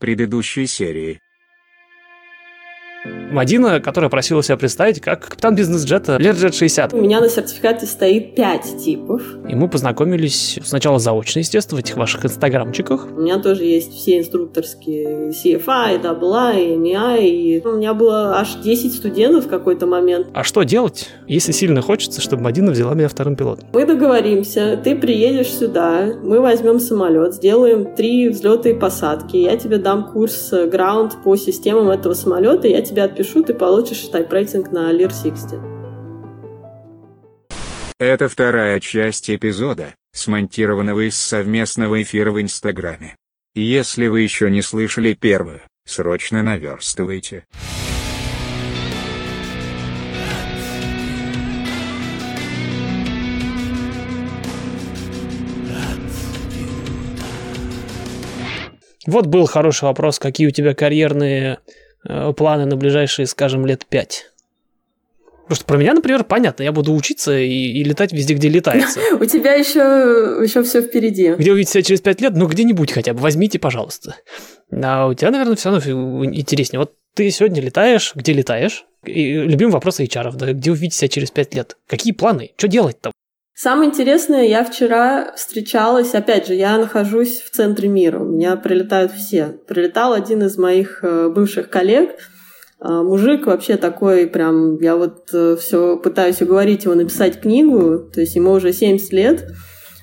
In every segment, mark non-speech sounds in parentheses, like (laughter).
предыдущей серии. Мадина, которая просила себя представить как капитан бизнес-джета Learjet 60. У меня на сертификате стоит 5 типов. И мы познакомились сначала заочно, естественно, в этих ваших инстаграмчиках. У меня тоже есть все инструкторские CFI, WI, MEI. И у меня было аж 10 студентов в какой-то момент. А что делать, если сильно хочется, чтобы Мадина взяла меня вторым пилотом? Мы договоримся, ты приедешь сюда, мы возьмем самолет, сделаем три взлета и посадки, я тебе дам курс граунд по системам этого самолета, я тебе отпишу, ты получишь тайп-рейтинг на Lear 60. Это вторая часть эпизода, смонтированного из совместного эфира в Инстаграме. Если вы еще не слышали первую, срочно наверстывайте. Вот был хороший вопрос, какие у тебя карьерные планы на ближайшие, скажем, лет пять. Потому что про меня, например, понятно, я буду учиться и, и летать везде, где летается. (laughs) У тебя еще, еще все впереди. Где увидеть себя через пять лет, ну где-нибудь хотя бы, возьмите, пожалуйста. А у тебя, наверное, все равно интереснее. Вот ты сегодня летаешь, где летаешь? И любимый вопрос HR, да, где увидеть себя через пять лет? Какие планы? Что делать-то? Самое интересное, я вчера встречалась, опять же, я нахожусь в центре мира, у меня прилетают все. Прилетал один из моих э, бывших коллег, э, мужик вообще такой прям, я вот э, все пытаюсь уговорить его написать книгу, то есть ему уже 70 лет,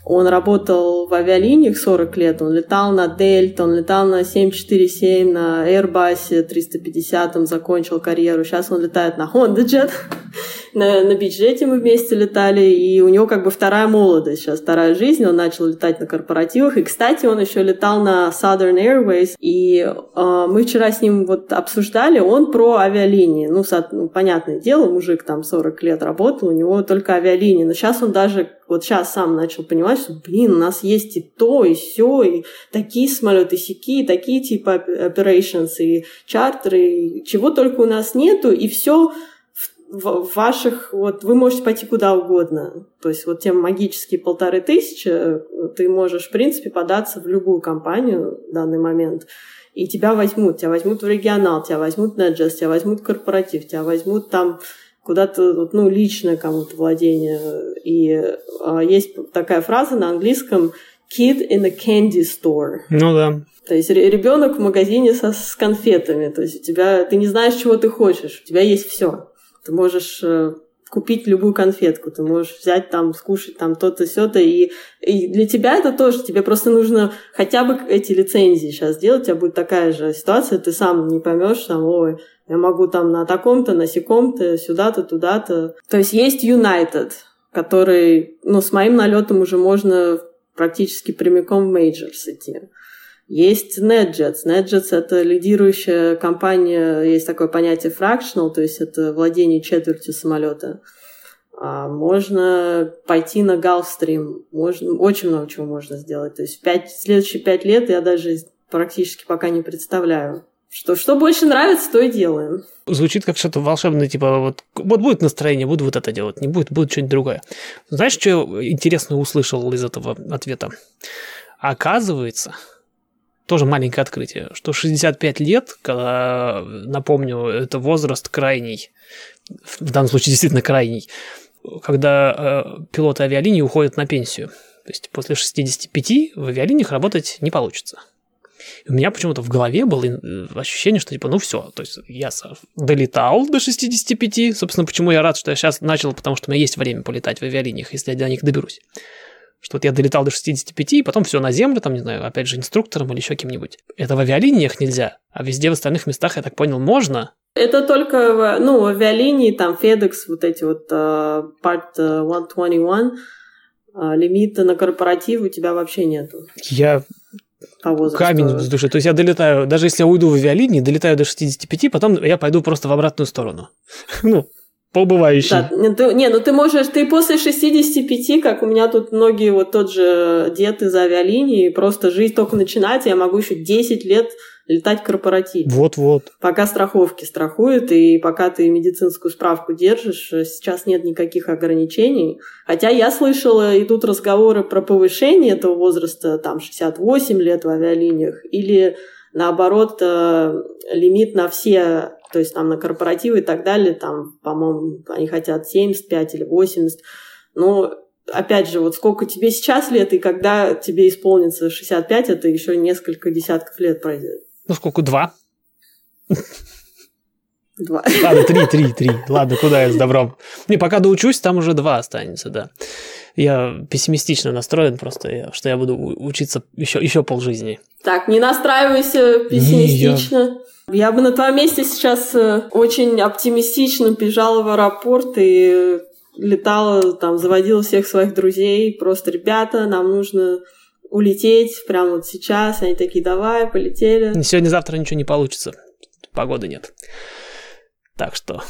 он работал в авиалиниях 40 лет, он летал на Дельта, он летал на 747, на Airbus 350, он закончил карьеру. Сейчас он летает на Honda Jet, (laughs) на, на биджете мы вместе летали, и у него как бы вторая молодость сейчас, вторая жизнь, он начал летать на корпоративах. И, кстати, он еще летал на Southern Airways, и э, мы вчера с ним вот обсуждали, он про авиалинии. Ну, со, ну, понятное дело, мужик там 40 лет работал, у него только авиалинии, но сейчас он даже вот сейчас сам начал понимать, что, блин, у нас есть и то, и все, и такие самолеты, и сякие, такие типа operations, и чартеры, и чего только у нас нету, и все в ваших, вот вы можете пойти куда угодно. То есть вот те магические полторы тысячи, ты можешь, в принципе, податься в любую компанию в данный момент, и тебя возьмут. Тебя возьмут в регионал, тебя возьмут на джаз, тебя возьмут корпоратив, тебя возьмут там куда-то, ну, личное кому-то владение. И а, есть такая фраза на английском «kid in a candy store». Ну да. То есть ребенок в магазине со, с конфетами. То есть у тебя, ты не знаешь, чего ты хочешь. У тебя есть все. Ты можешь э, купить любую конфетку, ты можешь взять там, скушать там то-то, сё-то, и, и для тебя это тоже, тебе просто нужно хотя бы эти лицензии сейчас сделать, у тебя будет такая же ситуация, ты сам не поймешь, там, ой, я могу там на таком-то, на секом-то, сюда-то, туда-то. То есть есть United, который, ну, с моим налетом уже можно практически прямиком в majors идти. Есть NetJets. NetJets — это лидирующая компания, есть такое понятие fractional, то есть это владение четвертью самолета. А можно пойти на Gulfstream, можно, очень много чего можно сделать. То есть пять, следующие пять лет я даже практически пока не представляю. Что, что больше нравится, то и делаем. Звучит как что-то волшебное, типа вот, вот будет настроение, буду вот это делать, не будет, будет что-нибудь другое. Знаешь, что интересно услышал из этого ответа? Оказывается, тоже маленькое открытие, что 65 лет, когда, напомню, это возраст крайний, в данном случае действительно крайний, когда э, пилоты авиалинии уходят на пенсию. То есть после 65 в авиалиниях работать не получится. И у меня почему-то в голове было э, ощущение, что типа, ну все, то есть я долетал до 65, собственно, почему я рад, что я сейчас начал, потому что у меня есть время полетать в авиалиниях, если я до них доберусь что вот я долетал до 65, и потом все на землю, там, не знаю, опять же, инструктором или еще кем-нибудь. Это в авиалиниях нельзя, а везде в остальных местах, я так понял, можно. Это только, в, ну, в авиалинии, там, FedEx, вот эти вот uh, Part 121, uh, лимита на корпоратив у тебя вообще нету. Я камень с души. То есть я долетаю, даже если я уйду в авиалинии, долетаю до 65, потом я пойду просто в обратную сторону. (laughs) ну, по убывающей. Да, не, ты, не, ну ты можешь, ты после 65, как у меня тут многие, вот тот же дед из авиалинии, просто жизнь только начинается, я могу еще 10 лет летать корпоратив. Вот-вот. Пока страховки страхуют, и пока ты медицинскую справку держишь, сейчас нет никаких ограничений. Хотя я слышала, идут разговоры про повышение этого возраста, там, 68 лет в авиалиниях, или Наоборот, э, лимит на все, то есть там на корпоративы и так далее, там, по-моему, они хотят 75 или 80. Но опять же, вот сколько тебе сейчас лет, и когда тебе исполнится 65, это еще несколько десятков лет пройдет. Ну, сколько? Два? Два. Ладно, три, три, три. Ладно, куда я с добром? Не, пока доучусь, там уже два останется, да. Я пессимистично настроен просто, что я буду учиться еще, еще полжизни. Так, не настраивайся пессимистично. Не, я... я бы на твоем месте сейчас э, очень оптимистично бежала в аэропорт и летала, там, заводила всех своих друзей. Просто, ребята, нам нужно улететь прямо вот сейчас. Они такие, давай, полетели. Сегодня-завтра ничего не получится. Погоды нет. Так что...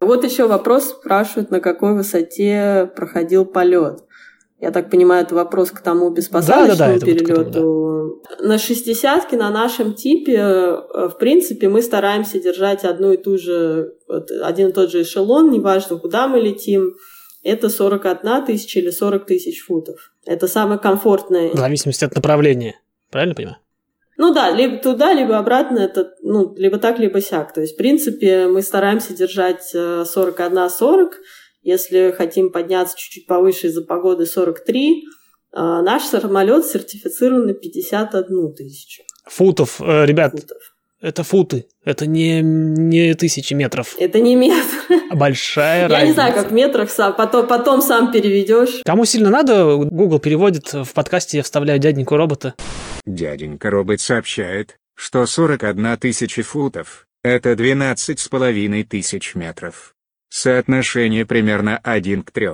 Вот еще вопрос спрашивают, на какой высоте проходил полет. Я так понимаю, это вопрос к тому беспосадочному да, да, да, перелету. Вот да. На шестидесятке на нашем типе, э, в принципе, мы стараемся держать одну и ту же, один и тот же эшелон, неважно, куда мы летим. Это 41 тысяча или 40 тысяч футов. Это самое комфортное. В зависимости от направления. Правильно понимаю? Ну да, либо туда, либо обратно, это, ну, либо так, либо сяк. То есть, в принципе, мы стараемся держать 41-40. Э, Если хотим подняться чуть-чуть повыше из-за погоды 43, э, наш самолет сертифицирован на 51 тысячу. Футов, э, ребят, Футов. Это футы, это не, не тысячи метров. Это не метр. А большая разница. Я не знаю, как в метрах, сам, потом, потом сам переведешь. Кому сильно надо, Google переводит, в подкасте я вставляю дяденьку робота. Дяденька робот сообщает, что 41 тысяча футов – это 12 с половиной тысяч метров. Соотношение примерно 1 к 3.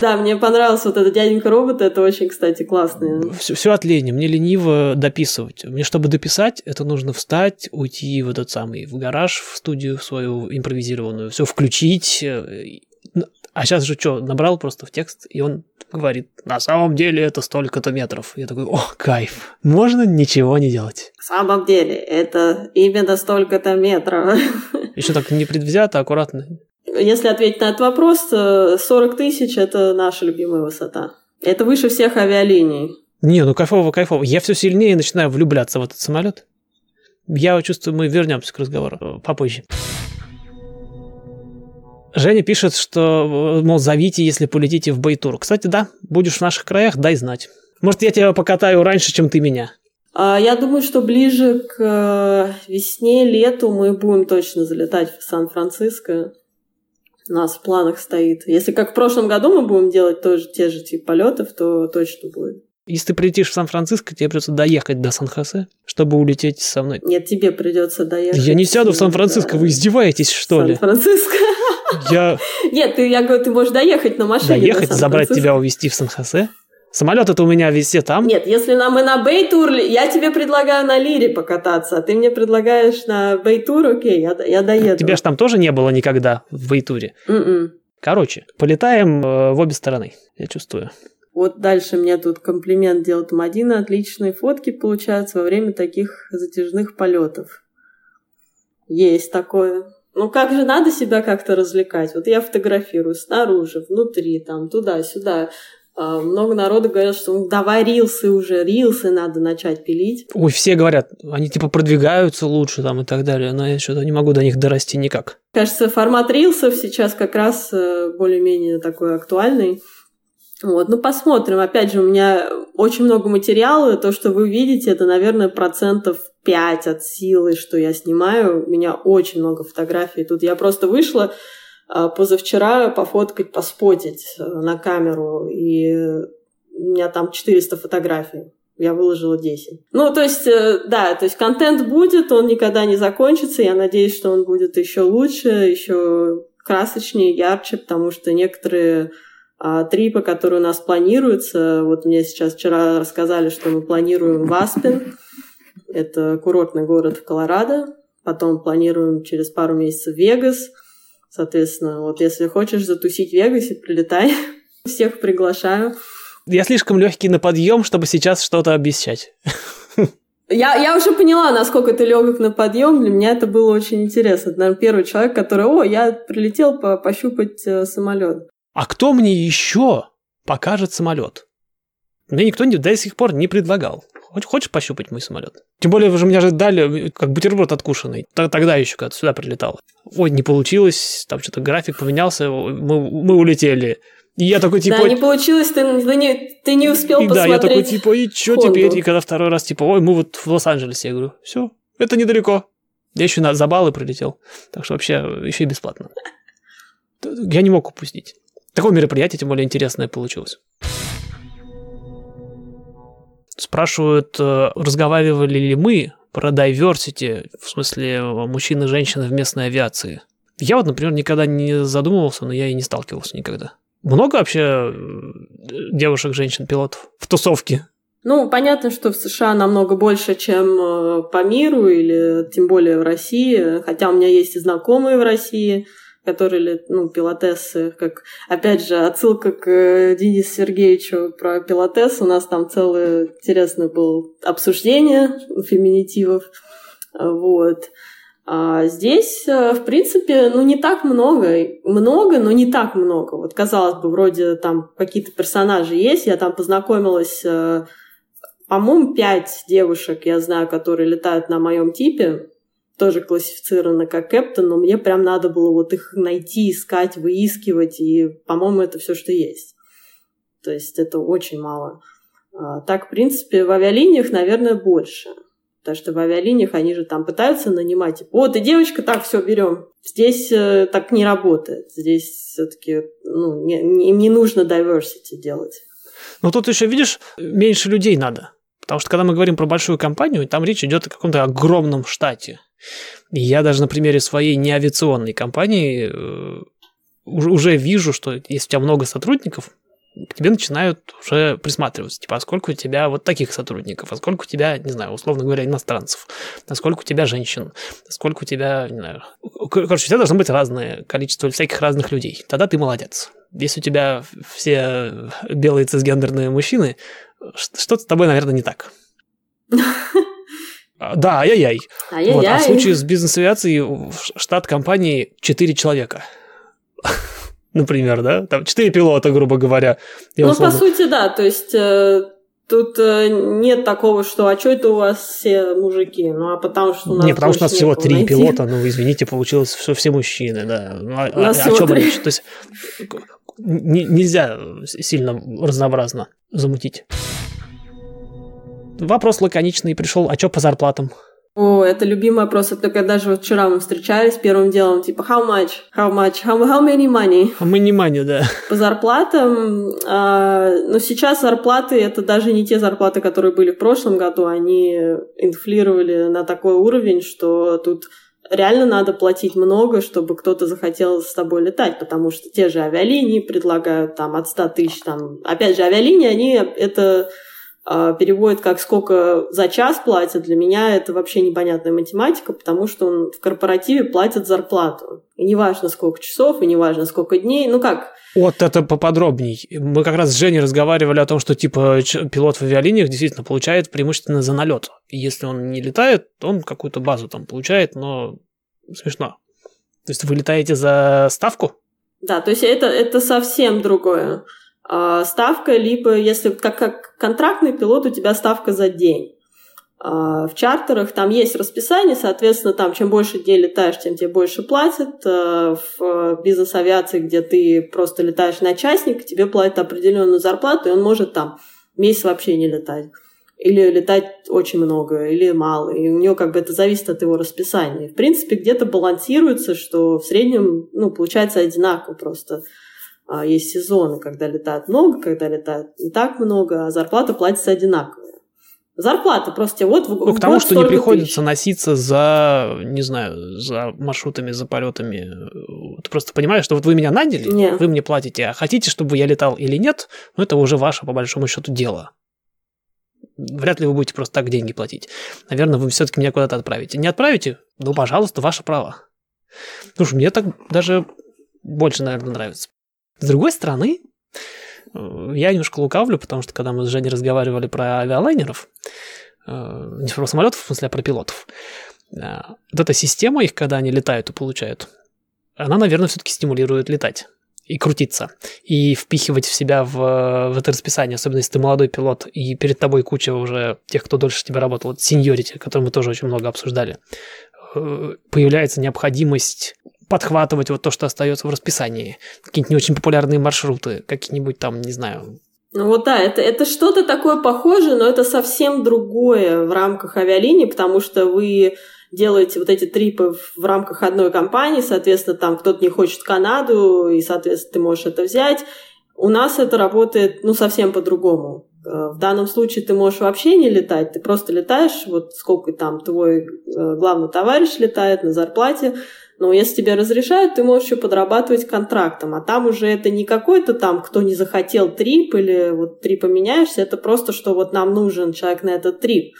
(laughs) Да, мне понравился вот этот дяденька робот, это очень, кстати, классно. Все, все от лени, мне лениво дописывать. Мне, чтобы дописать, это нужно встать, уйти в этот самый, в гараж, в студию свою импровизированную, все включить, э, а сейчас же что, набрал просто в текст, и он говорит, на самом деле это столько-то метров. Я такой, о, кайф, можно ничего не делать. На самом деле это именно столько-то метров. (laughs) Еще так непредвзято, аккуратно. Если ответить на этот вопрос, 40 тысяч – это наша любимая высота. Это выше всех авиалиний. Не, ну кайфово, кайфово. Я все сильнее начинаю влюбляться в этот самолет. Я чувствую, мы вернемся к разговору э, попозже. Женя пишет, что, мол, зовите, если полетите в Байтур. Кстати, да, будешь в наших краях, дай знать. Может, я тебя покатаю раньше, чем ты меня. А, я думаю, что ближе к э, весне, лету мы будем точно залетать в Сан-Франциско. У нас в планах стоит. Если как в прошлом году мы будем делать тоже те же типа полетов, то точно будет. Если ты прилетишь в Сан-Франциско, тебе придется доехать до Сан-Хосе, чтобы улететь со мной. Нет, тебе придется доехать. Я не сяду в Сан-Франциско, вы издеваетесь, что ли? Сан-Франциско. Я... Нет, ты, я говорю, ты можешь доехать на машине. Доехать, забрать тебя, увезти в Сан-Хосе? Самолет это у меня везде там. Нет, если нам и на Бейтур, я тебе предлагаю на Лире покататься, а ты мне предлагаешь на Бейтур, окей, я, я доеду. Тебя же там тоже не было никогда в Бейтуре. Mm-mm. М-м. Короче, полетаем э, в обе стороны, я чувствую. Вот дальше мне тут комплимент делает Мадина. Отличные фотки получаются во время таких затяжных полетов. Есть такое. Ну как же надо себя как-то развлекать? Вот я фотографирую снаружи, внутри, там, туда-сюда. А, много народу говорят, что ну, давай рилсы уже, рилсы надо начать пилить. Ой, все говорят, они типа продвигаются лучше там и так далее, но я что-то не могу до них дорасти никак. Кажется, формат рилсов сейчас как раз э, более-менее такой актуальный. Вот, ну посмотрим. Опять же, у меня очень много материала. То, что вы видите, это, наверное, процентов 5 от силы, что я снимаю. У меня очень много фотографий. Тут я просто вышла позавчера пофоткать, поспотить э, на камеру. И у меня там 400 фотографий. Я выложила 10. Ну, то есть, э, да, то есть контент будет, он никогда не закончится. Я надеюсь, что он будет еще лучше, еще красочнее, ярче, потому что некоторые а трипы, которые у нас планируются, вот мне сейчас вчера рассказали, что мы планируем в Аспен, это курортный город в Колорадо, потом планируем через пару месяцев Вегас, соответственно, вот если хочешь затусить в Вегасе, прилетай, (laughs) всех приглашаю. Я слишком легкий на подъем, чтобы сейчас что-то обещать. Я, я уже поняла, насколько ты легок на подъем. Для меня это было очень интересно. Это, наверное, первый человек, который, о, я прилетел по пощупать э, самолет. А кто мне еще покажет самолет? мне никто не, до сих пор не предлагал. Хочешь пощупать мой самолет? Тем более, уже меня же дали как бутерброд откушенный. Тогда еще когда сюда прилетал. Ой, не получилось, там что-то график поменялся, мы, мы улетели. И я такой, типа... Да, не получилось, ты, ты, не, ты не успел и посмотреть Да, я такой, типа, и что теперь? И когда второй раз, типа, ой, мы вот в Лос-Анджелесе, я говорю, все, это недалеко. Я еще на, за баллы прилетел, так что вообще еще и бесплатно. Я не мог упустить. Такое мероприятие, тем более, интересное получилось. Спрашивают, э, разговаривали ли мы про diversity, в смысле мужчин и женщин в местной авиации. Я вот, например, никогда не задумывался, но я и не сталкивался никогда. Много вообще э, девушек, женщин, пилотов в тусовке? Ну, понятно, что в США намного больше, чем э, по миру, или тем более в России. Хотя у меня есть и знакомые в России, которые, ну, пилотессы, как, опять же, отсылка к э, Денису Сергеевичу про пилотесс. У нас там целое интересное было обсуждение феминитивов. Вот. А здесь, э, в принципе, ну, не так много. Много, но не так много. Вот, казалось бы, вроде там какие-то персонажи есть. Я там познакомилась, э, по-моему, пять девушек, я знаю, которые летают на моем типе. Тоже классифицированы как кэптен, но мне прям надо было вот их найти, искать, выискивать. И, по-моему, это все, что есть. То есть это очень мало. А, так, в принципе, в авиалиниях, наверное, больше. Потому что в авиалиниях они же там пытаются нанимать, типа, вот, и девочка, так, все, берем. Здесь э, так не работает. Здесь все-таки ну, не, не, не нужно diversity делать. Ну, тут еще, видишь, меньше людей надо. Потому что, когда мы говорим про большую компанию, там речь идет о каком-то огромном штате. Я даже на примере своей неавиационной компании э, уже вижу, что если у тебя много сотрудников, к тебе начинают уже присматриваться. Типа, а сколько у тебя вот таких сотрудников, а сколько у тебя, не знаю, условно говоря, иностранцев, а сколько у тебя женщин, а сколько у тебя, не знаю... Короче, у тебя должно быть разное количество всяких разных людей. Тогда ты молодец. Если у тебя все белые цисгендерные мужчины, что-то с тобой, наверное, не так. (laughs) А, да, ай-яй-яй. Вот, а в случае с бизнес-авиацией штат компании 4 человека (laughs) например, да? Там четыре пилота, грубо говоря. Ну, условно... по сути, да. То есть э, тут э, нет такого, что а что это у вас все мужики? Ну, а потому что у нас Не, потому что у нас всего три найти. пилота, ну, извините, получилось все, все мужчины, да. Ну, а, а, о чем речь? То есть нельзя сильно разнообразно замутить. Вопрос лаконичный пришел, а что по зарплатам? О, это любимый вопрос. Это когда даже вот вчера мы встречались первым делом, типа, how much, how much, how, how many money? How many money, да. По зарплатам, а, но сейчас зарплаты, это даже не те зарплаты, которые были в прошлом году, они инфлировали на такой уровень, что тут реально надо платить много, чтобы кто-то захотел с тобой летать, потому что те же авиалинии предлагают там от 100 тысяч, там, опять же, авиалинии, они это а, переводит как сколько за час платят, для меня это вообще непонятная математика, потому что он в корпоративе платит зарплату. И неважно, сколько часов, и неважно, сколько дней. Ну как? Вот это поподробней. Мы как раз с Женей разговаривали о том, что типа пилот в авиалиниях действительно получает преимущественно за налет. И если он не летает, он какую-то базу там получает, но смешно. То есть вы летаете за ставку? Да, то есть это, это совсем другое. А, ставка, либо если как, как контрактный пилот, у тебя ставка за день. А, в чартерах там есть расписание, соответственно, там чем больше дней летаешь, тем тебе больше платят. А, в бизнес-авиации, где ты просто летаешь на частник, тебе платят определенную зарплату, и он может там месяц вообще не летать. Или летать очень много, или мало. И у него как бы это зависит от его расписания. В принципе, где-то балансируется, что в среднем, ну, получается одинаково просто. А, есть сезоны, когда летает много, когда летает не так много, а зарплата платится одинаковая. Зарплата просто вот в, ну, к тому, что не приходится тысяч. носиться за, не знаю, за маршрутами, за полетами. Ты просто понимаешь, что вот вы меня наняли, нет. вы мне платите, а хотите, чтобы я летал или нет, ну это уже ваше, по большому счету, дело. Вряд ли вы будете просто так деньги платить. Наверное, вы все-таки меня куда-то отправите. Не отправите? Ну, пожалуйста, ваше право. Слушай, мне так даже больше, наверное, нравится. С другой стороны, э, я немножко лукавлю, потому что когда мы с Женей разговаривали про авиалайнеров, э, не про самолетов, в смысле, а про пилотов, э, вот эта система их, когда они летают и получают, она, наверное, все-таки стимулирует летать. и крутиться, и впихивать в себя в, в это расписание, особенно если ты молодой пилот, и перед тобой куча уже тех, кто дольше тебя работал, сеньорити, который мы тоже очень много обсуждали, появляется необходимость подхватывать вот то, что остается в расписании. Какие-нибудь не очень популярные маршруты, какие-нибудь там, не знаю, ну вот да, это, это что-то такое похожее, но это совсем другое в рамках авиалинии, потому что вы делаете вот эти трипы в рамках одной компании, соответственно, там кто-то не хочет Канаду, и, соответственно, ты можешь это взять. У нас это работает, ну, совсем по-другому. Э, в данном случае ты можешь вообще не летать, ты просто летаешь, вот сколько там твой э, главный товарищ летает на зарплате, но если тебе разрешают, ты можешь еще подрабатывать контрактом. А там уже это не какой-то там, кто не захотел трип или вот трип поменяешься, это просто, что вот нам нужен человек на этот трип.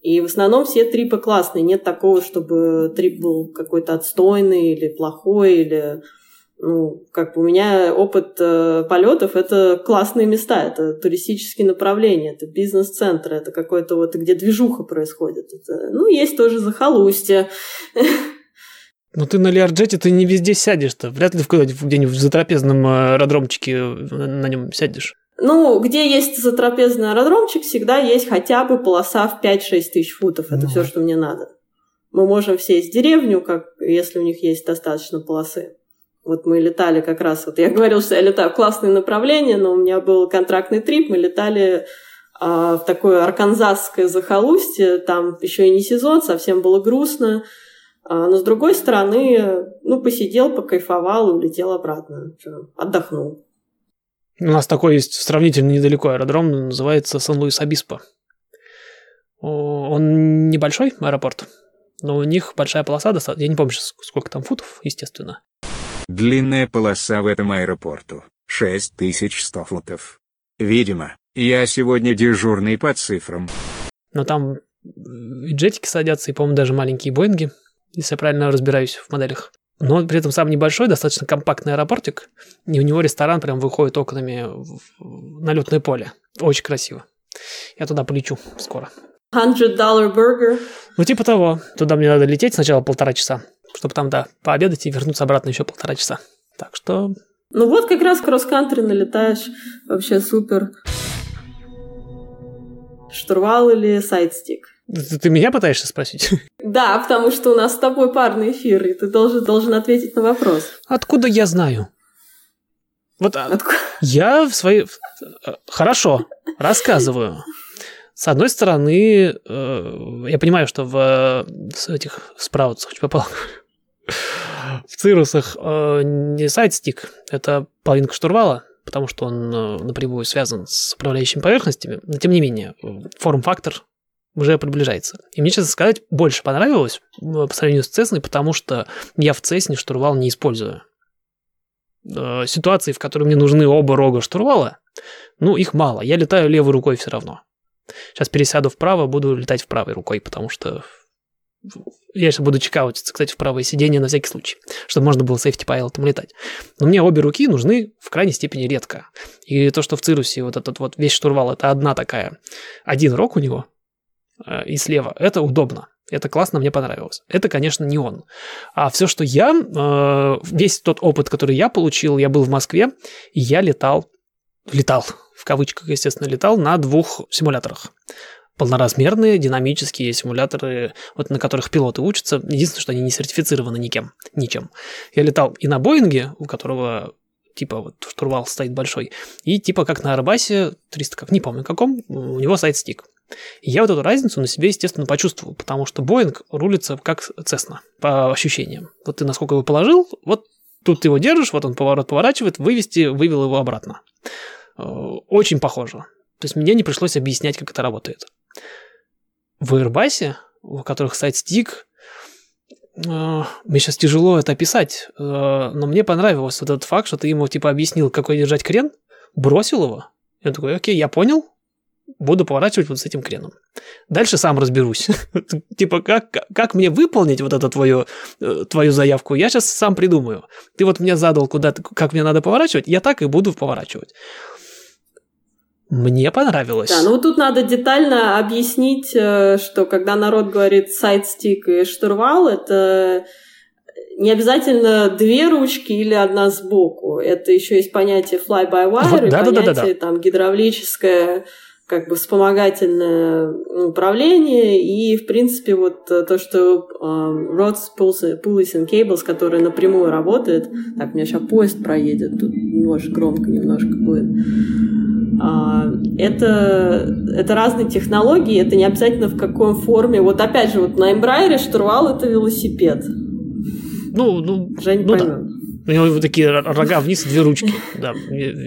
И в основном все трипы классные. Нет такого, чтобы трип был какой-то отстойный или плохой, или ну, как у меня опыт э, полетов это классные места, это туристические направления, это бизнес-центры, это какой-то вот где движуха происходит. Это, ну, есть тоже захолустье. (laughs) Ну ты на Лиарджете ты не везде сядешь-то. Вряд ли где-нибудь в затрапезном э, аэродромчике на нем сядешь. Ну, где есть затрапезный аэродромчик, всегда есть хотя бы полоса в 5-6 тысяч футов. Это ну. все, что мне надо. Мы можем все из деревню, как, если у них есть достаточно полосы. Вот мы летали как раз, вот я (laughs) говорил, что я летаю в классные направления, но у меня был контрактный трип, мы летали а, в такое арканзасское захолустье, там еще и не сезон, совсем было грустно. А, но с другой стороны, ну, посидел, покайфовал и улетел обратно. Отдохнул. У нас такой есть сравнительно недалеко аэродром, называется Сан-Луис-Обиспо. Он небольшой аэропорт, но у них большая полоса, достаточно, я не помню, сколько там футов, естественно. Длинная полоса в этом аэропорту, 6100 футов. Видимо, я сегодня дежурный по цифрам. Но там и джетики садятся, и, по-моему, даже маленькие Боинги если я правильно разбираюсь в моделях. Но он при этом сам небольшой, достаточно компактный аэропортик, и у него ресторан прям выходит окнами на летное поле. Очень красиво. Я туда полечу скоро. $100 burger. Ну, типа того. Туда мне надо лететь сначала полтора часа, чтобы там, да, пообедать и вернуться обратно еще полтора часа. Так что... Ну вот как раз кросс-кантри налетаешь. Вообще супер. Штурвал или сайдстик? Ты, ты меня пытаешься спросить? (laughs) Да, потому что у нас с тобой парный эфир, и ты должен, должен ответить на вопрос. Откуда я знаю? Вот а, Откуда? я в своей... Хорошо, рассказываю. С одной стороны, э, я понимаю, что в, в этих спраутсах, попал, (laughs) в цирусах э, не сайт-стик, это половинка штурвала, потому что он э, напрямую связан с управляющими поверхностями, но тем не менее, форм-фактор уже приближается. И мне, честно сказать, больше понравилось э, по сравнению с Цесной, потому что я в Цесне штурвал не использую. Э, ситуации, в которой мне нужны оба рога штурвала, ну, их мало. Я летаю левой рукой все равно. Сейчас пересяду вправо, буду летать в правой рукой, потому что я сейчас буду чекаутиться, кстати, в правое сиденье на всякий случай, чтобы можно было сейфти пайлотом летать. Но мне обе руки нужны в крайней степени редко. И то, что в Цирусе вот этот вот весь штурвал, это одна такая, один рог у него, и слева. Это удобно. Это классно, мне понравилось. Это, конечно, не он. А все, что я, э, весь тот опыт, который я получил, я был в Москве, и я летал, летал, в кавычках, естественно, летал на двух симуляторах полноразмерные динамические симуляторы, вот на которых пилоты учатся. Единственное, что они не сертифицированы никем, ничем. Я летал и на Боинге, у которого типа вот штурвал стоит большой, и типа как на Арбасе 300, как не помню каком, у него сайт-стик. Я вот эту разницу на себе, естественно, почувствовал, потому что Боинг рулится как Цесна, по ощущениям. Вот ты насколько его положил, вот тут ты его держишь, вот он поворот поворачивает, вывести, вывел его обратно. Э, очень похоже. То есть мне не пришлось объяснять, как это работает. В Airbus, у которых сайт-стик, э, мне сейчас тяжело это описать, э, но мне понравилось вот этот факт, что ты ему типа объяснил, какой держать крен, бросил его, он такой, окей, я понял, буду поворачивать вот с этим креном. Дальше сам разберусь. (laughs) типа, как, как мне выполнить вот эту твою, э, твою заявку, я сейчас сам придумаю. Ты вот мне задал, куда, как мне надо поворачивать, я так и буду поворачивать. Мне понравилось. Да, ну тут надо детально объяснить, э, что когда народ говорит сайт-стик и штурвал, это не обязательно две ручки или одна сбоку. Это еще есть понятие fly-by-wire вот, и да, понятие да, да, да. там гидравлическое как бы вспомогательное управление и, в принципе, вот то, что э, rods, pulleys and cables, который напрямую работает. Так, у меня сейчас поезд проедет, тут может громко немножко будет. А, это, это разные технологии, это не обязательно в какой форме. Вот опять же, вот на Эмбрайере штурвал – это велосипед. Ну, ну, Женя ну да. У него вот такие рога вниз и две ручки. Да.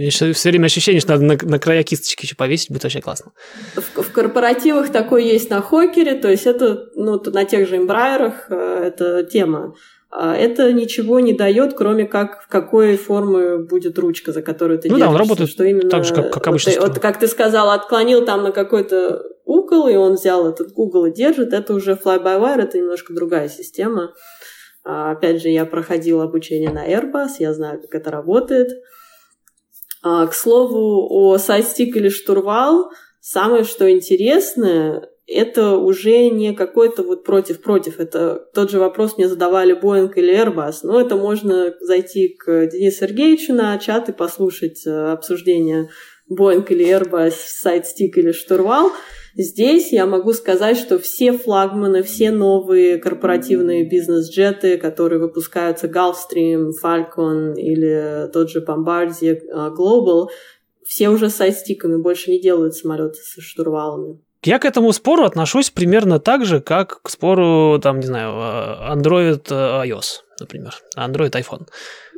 Все время ощущение, что надо на, на края кисточки еще повесить, будет вообще классно. В, в корпоративах такое есть на Хокере, то есть это ну, на тех же эмбрайерах э, это тема. А это ничего не дает, кроме как в какой формы будет ручка, за которую ты ну, держишься. да, он работает что именно, так же, как, как обычно. Вот, вот, как ты сказал, отклонил там на какой-то угол, и он взял этот угол и держит. Это уже fly-by-wire, это немножко другая система. А, опять же, я проходила обучение на Airbus, я знаю, как это работает. А, к слову, о сайдстик или штурвал, самое что интересное, это уже не какой-то вот против-против. Это тот же вопрос мне задавали Boeing или Airbus. Но это можно зайти к Денису Сергеевичу на чат и послушать э, обсуждение Boeing или Airbus, сайдстик или штурвал. Здесь я могу сказать, что все флагманы, все новые корпоративные бизнес-джеты, которые выпускаются Gulfstream, Falcon или тот же Bombardier а, Global, все уже с сайдстиками, больше не делают самолеты со штурвалами. Я к этому спору отношусь примерно так же, как к спору, там, не знаю, Android э, iOS, например, Android iPhone.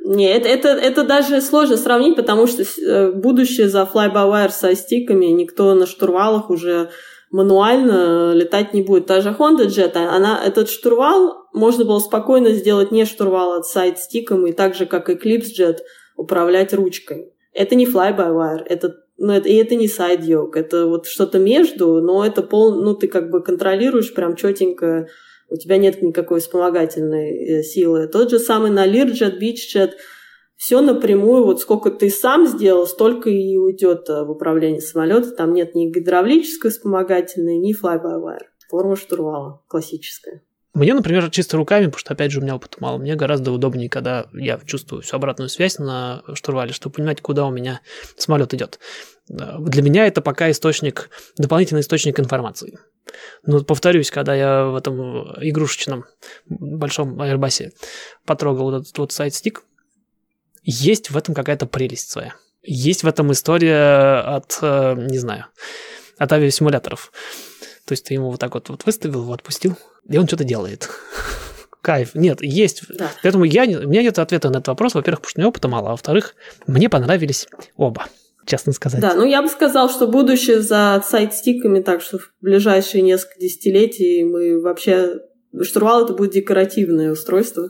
Нет, это, это, даже сложно сравнить, потому что э, будущее за fly-by-wire со стиками никто на штурвалах уже мануально летать не будет. Та же Honda Jet, она, этот штурвал можно было спокойно сделать не штурвал, а сайд-стиком, и так же, как Eclipse Jet, управлять ручкой. Это не fly-by-wire, это ну, это, и это не сайд йог, это вот что-то между, но это пол, ну, ты как бы контролируешь прям четенько у тебя нет никакой вспомогательной э, силы. Тот же самый на Learjet, BeachJet, все напрямую, вот сколько ты сам сделал, столько и уйдет э, в управлении самолета. Там нет ни гидравлической вспомогательной, ни fly-by-wire. Форма штурвала классическая. Мне, например, чисто руками, потому что, опять же, у меня опыта мало, мне гораздо удобнее, когда я чувствую всю обратную связь на штурвале, чтобы понимать, куда у меня самолет идет. Для меня это пока источник, дополнительный источник информации. Но повторюсь, когда я в этом игрушечном большом Airbus потрогал вот этот вот сайт-стик, есть в этом какая-то прелесть своя. Есть в этом история от, э, не знаю, от авиасимуляторов. То есть ты ему вот так вот, вот выставил, его отпустил, и он что-то делает. (laughs) Кайф. Нет, есть. Да. Поэтому я, у меня нет ответа на этот вопрос. Во-первых, потому что у меня опыта мало. А во-вторых, мне понравились оба честно сказать. Да, ну я бы сказал, что будущее за сайт-стиками, так что в ближайшие несколько десятилетий мы вообще... Штурвал это будет декоративное устройство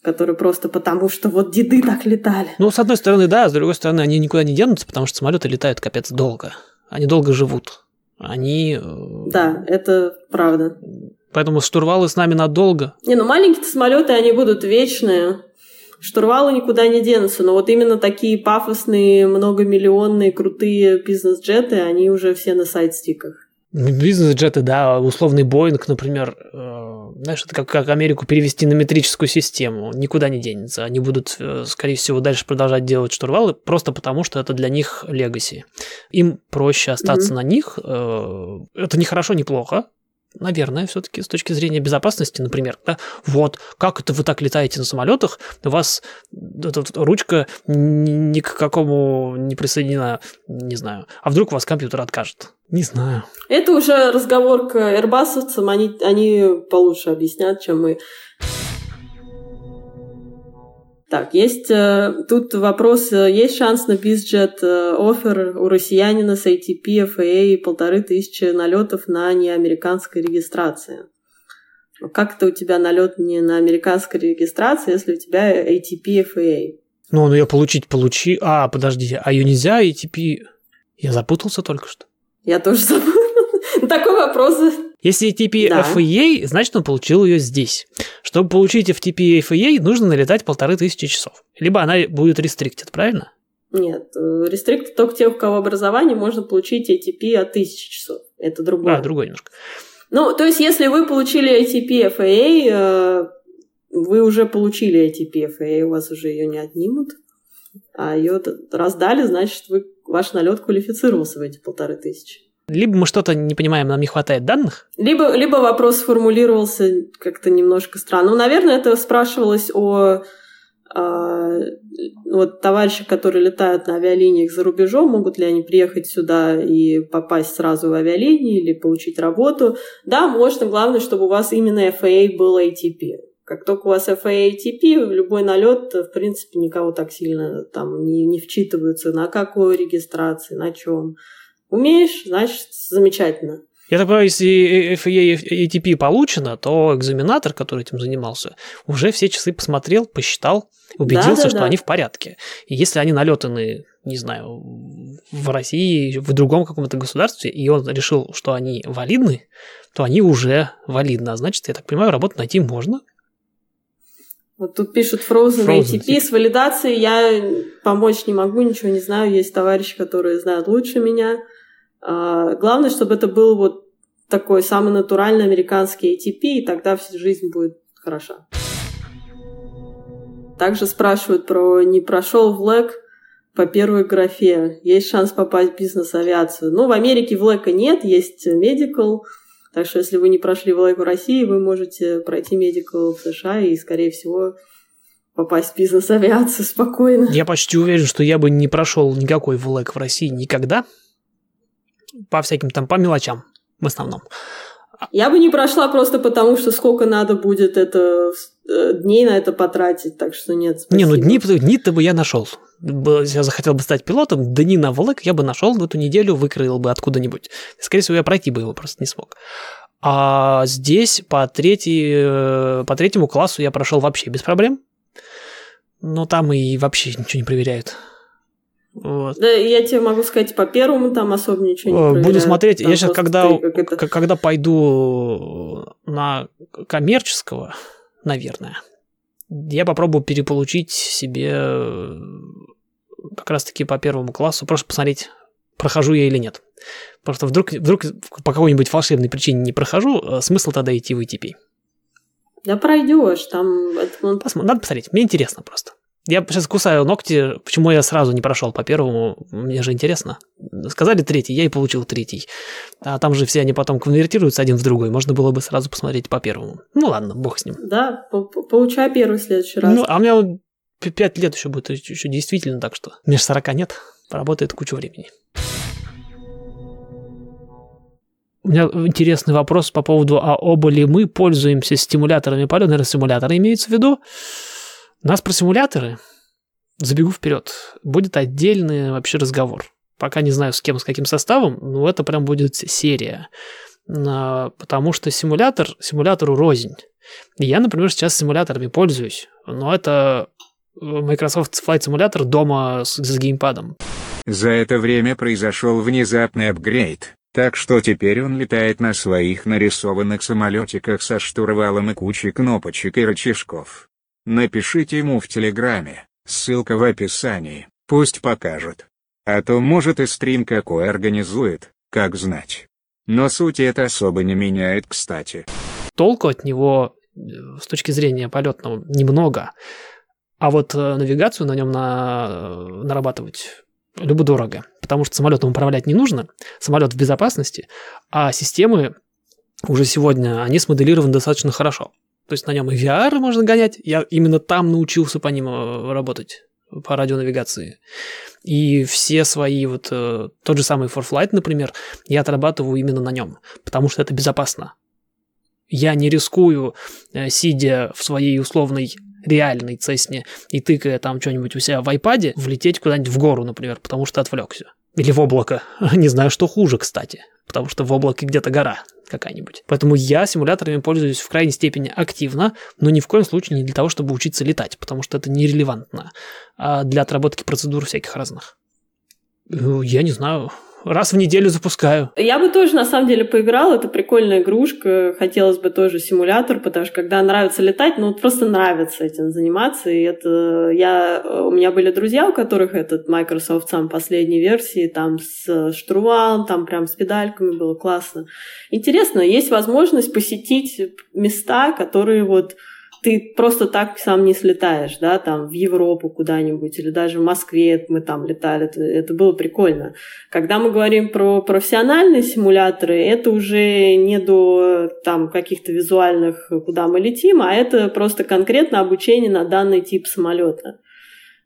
которое просто потому, что вот деды так летали. Ну, с одной стороны, да, с другой стороны, они никуда не денутся, потому что самолеты летают капец долго. Они долго живут. Они... Э, да, это правда. Поэтому штурвалы с нами надолго. Не, ну маленькие самолеты, они будут вечные. Штурвалы никуда не денутся, но вот именно такие пафосные, многомиллионные, крутые бизнес-джеты, они уже все на сайт-стиках. Бизнес-джеты, да, условный Боинг, например, э, знаешь, это как, как Америку перевести на метрическую систему, никуда не денется. Они будут, э, скорее всего, дальше продолжать делать штурвалы, просто потому что это для них легаси. Им проще остаться mm-hmm. на них. Э, это не хорошо, не плохо, наверное, все-таки с точки зрения безопасности, например, да, вот, как это вы так летаете на самолетах, у вас эта ручка ни к какому не присоединена, не знаю, а вдруг у вас компьютер откажет? Не знаю. Это уже разговор к airbusовцам, они, они получше объяснят, чем мы. Так, есть э, тут вопрос, э, есть шанс на BizJet э, офер у россиянина с ATP, FAA полторы тысячи налетов на неамериканской регистрации? Как это у тебя налет не на американской регистрации, если у тебя ATP, FAA? Ну, ну я получить получи. А, подождите, а ее нельзя ATP? Я запутался только что. Я тоже (laughs) забыла. Такой вопрос. Если FTP да. FAA, значит, он получил ее здесь. Чтобы получить FTP FAA, нужно налетать полторы тысячи часов. Либо она будет restricted, правильно? Нет, restricted только тех, у кого образование, можно получить ATP от тысячи часов. Это другое. А, другое немножко. Ну, то есть, если вы получили ATP FAA, э, вы уже получили ATP, FAA у вас уже ее не отнимут, а ее раздали, значит, вы, ваш налет квалифицировался в эти полторы тысячи. Либо мы что-то не понимаем, нам не хватает данных. Либо, либо вопрос сформулировался как-то немножко странно. Ну, наверное, это спрашивалось о а, вот товарищи, которые летают на авиалиниях за рубежом, могут ли они приехать сюда и попасть сразу в авиалинии или получить работу? Да, можно. Главное, чтобы у вас именно FAA был ATP. Как только у вас FAA ATP, любой налет, в принципе, никого так сильно там не, не вчитываются, на какой регистрации, на чем. Умеешь, значит, замечательно. Я так понимаю, если FAA ATP получено, то экзаменатор, который этим занимался, уже все часы посмотрел, посчитал, убедился, да, да, что да. они в порядке. И если они налетаны, не знаю, в России, в другом каком-то государстве, и он решил, что они валидны, то они уже валидны. А значит, я так понимаю, работу найти можно. Вот тут пишут Frozen, Frozen ATP. С валидацией я помочь не могу, ничего не знаю. Есть товарищи, которые знают лучше меня. А, главное, чтобы это был вот такой самый натуральный американский ATP, и тогда вся жизнь будет хороша. Также спрашивают про не прошел в ЛЭК по первой графе. Есть шанс попасть в бизнес-авиацию. Ну, в Америке в ЛЭКа нет, есть медикал. Так что, если вы не прошли в России, вы можете пройти медикал в США и, скорее всего, попасть в бизнес-авиацию (laughs) спокойно. Я почти уверен, что я бы не прошел никакой в ЛЭК в России никогда, по всяким там, по мелочам в основном. Я бы не прошла просто потому, что сколько надо будет это э, дней на это потратить, так что нет. Спасибо. Не, ну дни, дни-то бы я нашел. Я захотел бы стать пилотом, дни на ВЛЭК я бы нашел в эту неделю, выкроил бы откуда-нибудь. Скорее всего, я пройти бы его просто не смог. А здесь по, третий, э, по третьему классу я прошел вообще без проблем. Но там и вообще ничего не проверяют. Вот. Да, я тебе могу сказать, по первому там особо ничего не проверяют. Буду смотреть. Там я сейчас, когда, когда пойду на коммерческого, наверное, я попробую переполучить себе как раз-таки по первому классу, просто посмотреть, прохожу я или нет. Просто вдруг, вдруг по какой-нибудь волшебной причине не прохожу, э, смысл тогда идти в ETP. Да пройдешь, там... Это... Посмотрим, надо посмотреть, мне интересно просто. Я сейчас кусаю ногти, почему я сразу не прошел по первому, мне же интересно. Сказали третий, я и получил третий. А там же все они потом конвертируются один в другой, можно было бы сразу посмотреть по первому. Ну ладно, бог с ним. Да, получай первый в следующий раз. Ну, а у меня пять лет еще будет, еще действительно, так что же 40 нет, работает кучу времени. У меня интересный вопрос по поводу, а оба ли мы пользуемся стимуляторами полета, наверное, симуляторы имеется в виду. У нас про симуляторы, забегу вперед, будет отдельный вообще разговор. Пока не знаю, с кем, с каким составом, но это прям будет серия. А, потому что симулятор, симулятору рознь. Я, например, сейчас симуляторами пользуюсь, но это э, Microsoft Flight Simulator дома с, с геймпадом. За это время произошел внезапный апгрейд, так что теперь он летает на своих нарисованных самолетиках со штурвалом и кучей кнопочек и рычажков. Напишите ему в Телеграме, ссылка в описании, пусть покажет. А то может и стрим какой организует, как знать. Но суть это особо не меняет, кстати. Толку от него э, с точки зрения полетного немного. А вот э, навигацию на нем на... Э, нарабатывать любо-дорого, потому что самолетом управлять не нужно, самолет в безопасности, а системы уже сегодня, они смоделированы достаточно хорошо. То есть на нем и VR можно гонять. Я именно там научился по ним э, работать, по радионавигации. И все свои вот... Э, тот же самый ForFlight, например, я отрабатываю именно на нем, потому что это безопасно. Я не рискую, э, сидя в своей условной реальной цесне и тыкая там что-нибудь у себя в айпаде, влететь куда-нибудь в гору, например, потому что отвлекся. Или в облако. (laughs) Не знаю, что хуже, кстати. Потому что в облаке где-то гора какая-нибудь. Поэтому я симуляторами пользуюсь в крайней степени активно, но ни в коем случае не для того, чтобы учиться летать, потому что это нерелевантно а для отработки процедур всяких разных. Э, я не знаю, раз в неделю запускаю. Я бы тоже, на самом деле, поиграл. Это прикольная игрушка. Хотелось бы тоже симулятор, потому что когда нравится летать, ну, просто нравится этим заниматься. И это я... У меня были друзья, у которых этот Microsoft сам последней версии, там с штурвалом, там прям с педальками было классно. Интересно, есть возможность посетить места, которые вот ты просто так сам не слетаешь, да, там в Европу куда-нибудь или даже в Москве мы там летали, это, это было прикольно. Когда мы говорим про профессиональные симуляторы, это уже не до там каких-то визуальных, куда мы летим, а это просто конкретно обучение на данный тип самолета.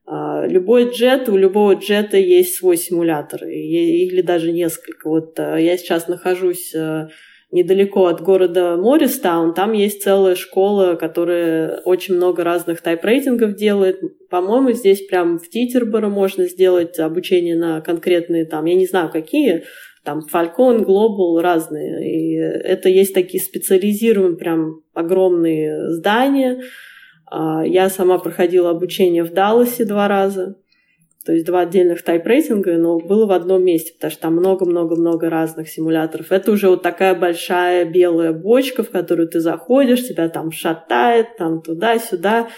А, любой джет, у любого джета есть свой симулятор, или даже несколько. Вот а, я сейчас нахожусь а, недалеко от города Морристаун, там есть целая школа, которая очень много разных тайп-рейтингов делает. По-моему, здесь прям в Титерборо можно сделать обучение на конкретные там, я не знаю какие, там Falcon, Global, разные. И это есть такие специализированные прям огромные здания. А, я сама проходила обучение в Далласе два раза то есть два отдельных тайп-рейтинга, но было в одном месте, потому что там много-много-много разных симуляторов. Это уже вот такая большая белая бочка, в которую ты заходишь, тебя там шатает, там туда-сюда.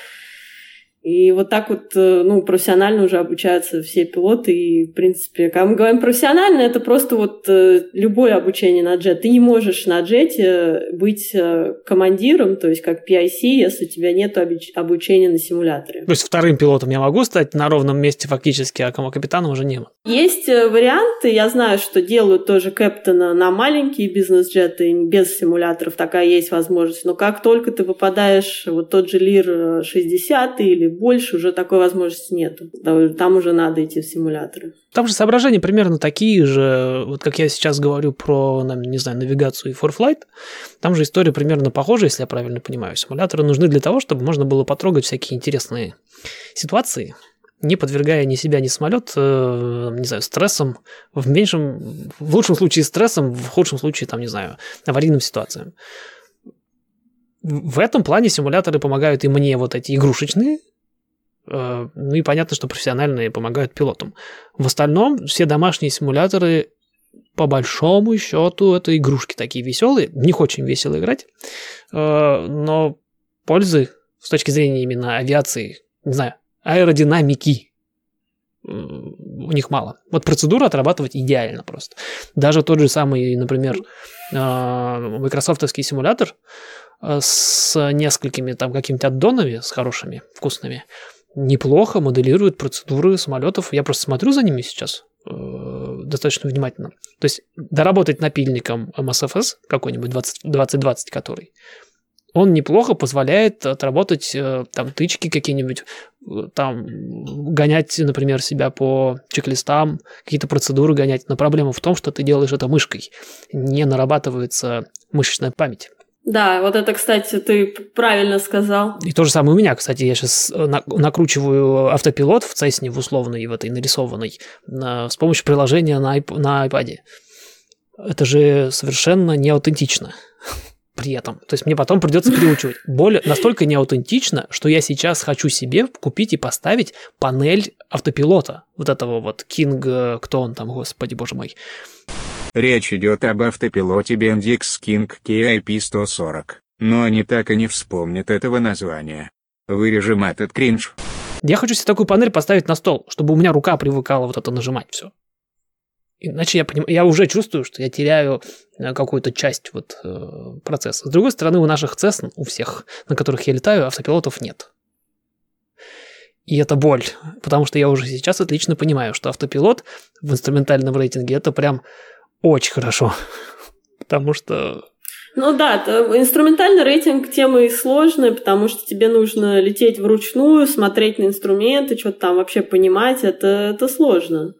И вот так вот, э, ну, профессионально уже обучаются все пилоты. И, в принципе, когда мы говорим профессионально, это просто вот э, любое обучение на джет. Ты не можешь на джете быть э, командиром, то есть как PIC, если у тебя нет обучения на симуляторе. То есть вторым пилотом я могу стать на ровном месте фактически, а капитаном уже не Есть варианты, я знаю, что делают тоже кэптона на маленькие бизнес-джеты без симуляторов, такая есть возможность. Но как только ты попадаешь вот тот же Лир 60 или больше уже такой возможности нет. Там уже надо идти в симуляторы. Там же соображения примерно такие же, вот как я сейчас говорю про, не знаю, навигацию и ForFlight, там же история примерно похожа, если я правильно понимаю. Симуляторы нужны для того, чтобы можно было потрогать всякие интересные ситуации, не подвергая ни себя, ни самолет, э, не знаю, стрессом, в меньшем, в лучшем случае стрессом, в худшем случае, там, не знаю, аварийным ситуациям. В этом плане симуляторы помогают и мне вот эти игрушечные, ну и понятно, что профессиональные помогают пилотам. В остальном все домашние симуляторы по большому счету это игрушки такие веселые. В них очень весело играть. Э, но пользы с точки зрения именно авиации, не знаю, аэродинамики у них мало. Вот процедуру отрабатывать идеально просто. Даже тот же самый, например, э, майкрософтовский симулятор с несколькими там какими-то аддонами, с хорошими, вкусными, неплохо моделирует процедуры самолетов. Я просто смотрю за ними сейчас э, достаточно внимательно. То есть доработать напильником MSFS какой-нибудь 20, 2020, который, он неплохо позволяет отработать э, там тычки какие-нибудь, э, там гонять, например, себя по чек-листам, какие-то процедуры гонять. Но проблема в том, что ты делаешь это мышкой. Не нарабатывается мышечная память. Да, вот это, кстати, ты правильно сказал. И то же самое у меня, кстати, я сейчас э, накручиваю автопилот в Цесне, в условной, в этой нарисованной, с помощью приложения на, iP- на iPad. Это же совершенно не аутентично (laughs) при этом. То есть мне потом придется переучивать. Более, настолько неаутентично, что я сейчас хочу себе купить и поставить панель автопилота. Вот этого вот King, э, кто он там, господи боже мой. Речь идет об автопилоте Bendix King KIP-140, но они так и не вспомнят этого названия. Вырежем этот кринж. Я хочу себе такую панель поставить на стол, чтобы у меня рука привыкала вот это нажимать все. Иначе я, поним... я уже чувствую, что я теряю э, какую-то часть вот, э, процесса. С другой стороны, у наших Cessna, у всех, на которых я летаю, автопилотов нет. И это боль, потому что я уже сейчас отлично понимаю, что автопилот в инструментальном рейтинге это прям очень хорошо. (laughs) Потому что ну да, инструментальный рейтинг темы сложная, потому что тебе нужно лететь вручную, смотреть на инструменты, что-то там вообще понимать, это, это сложно.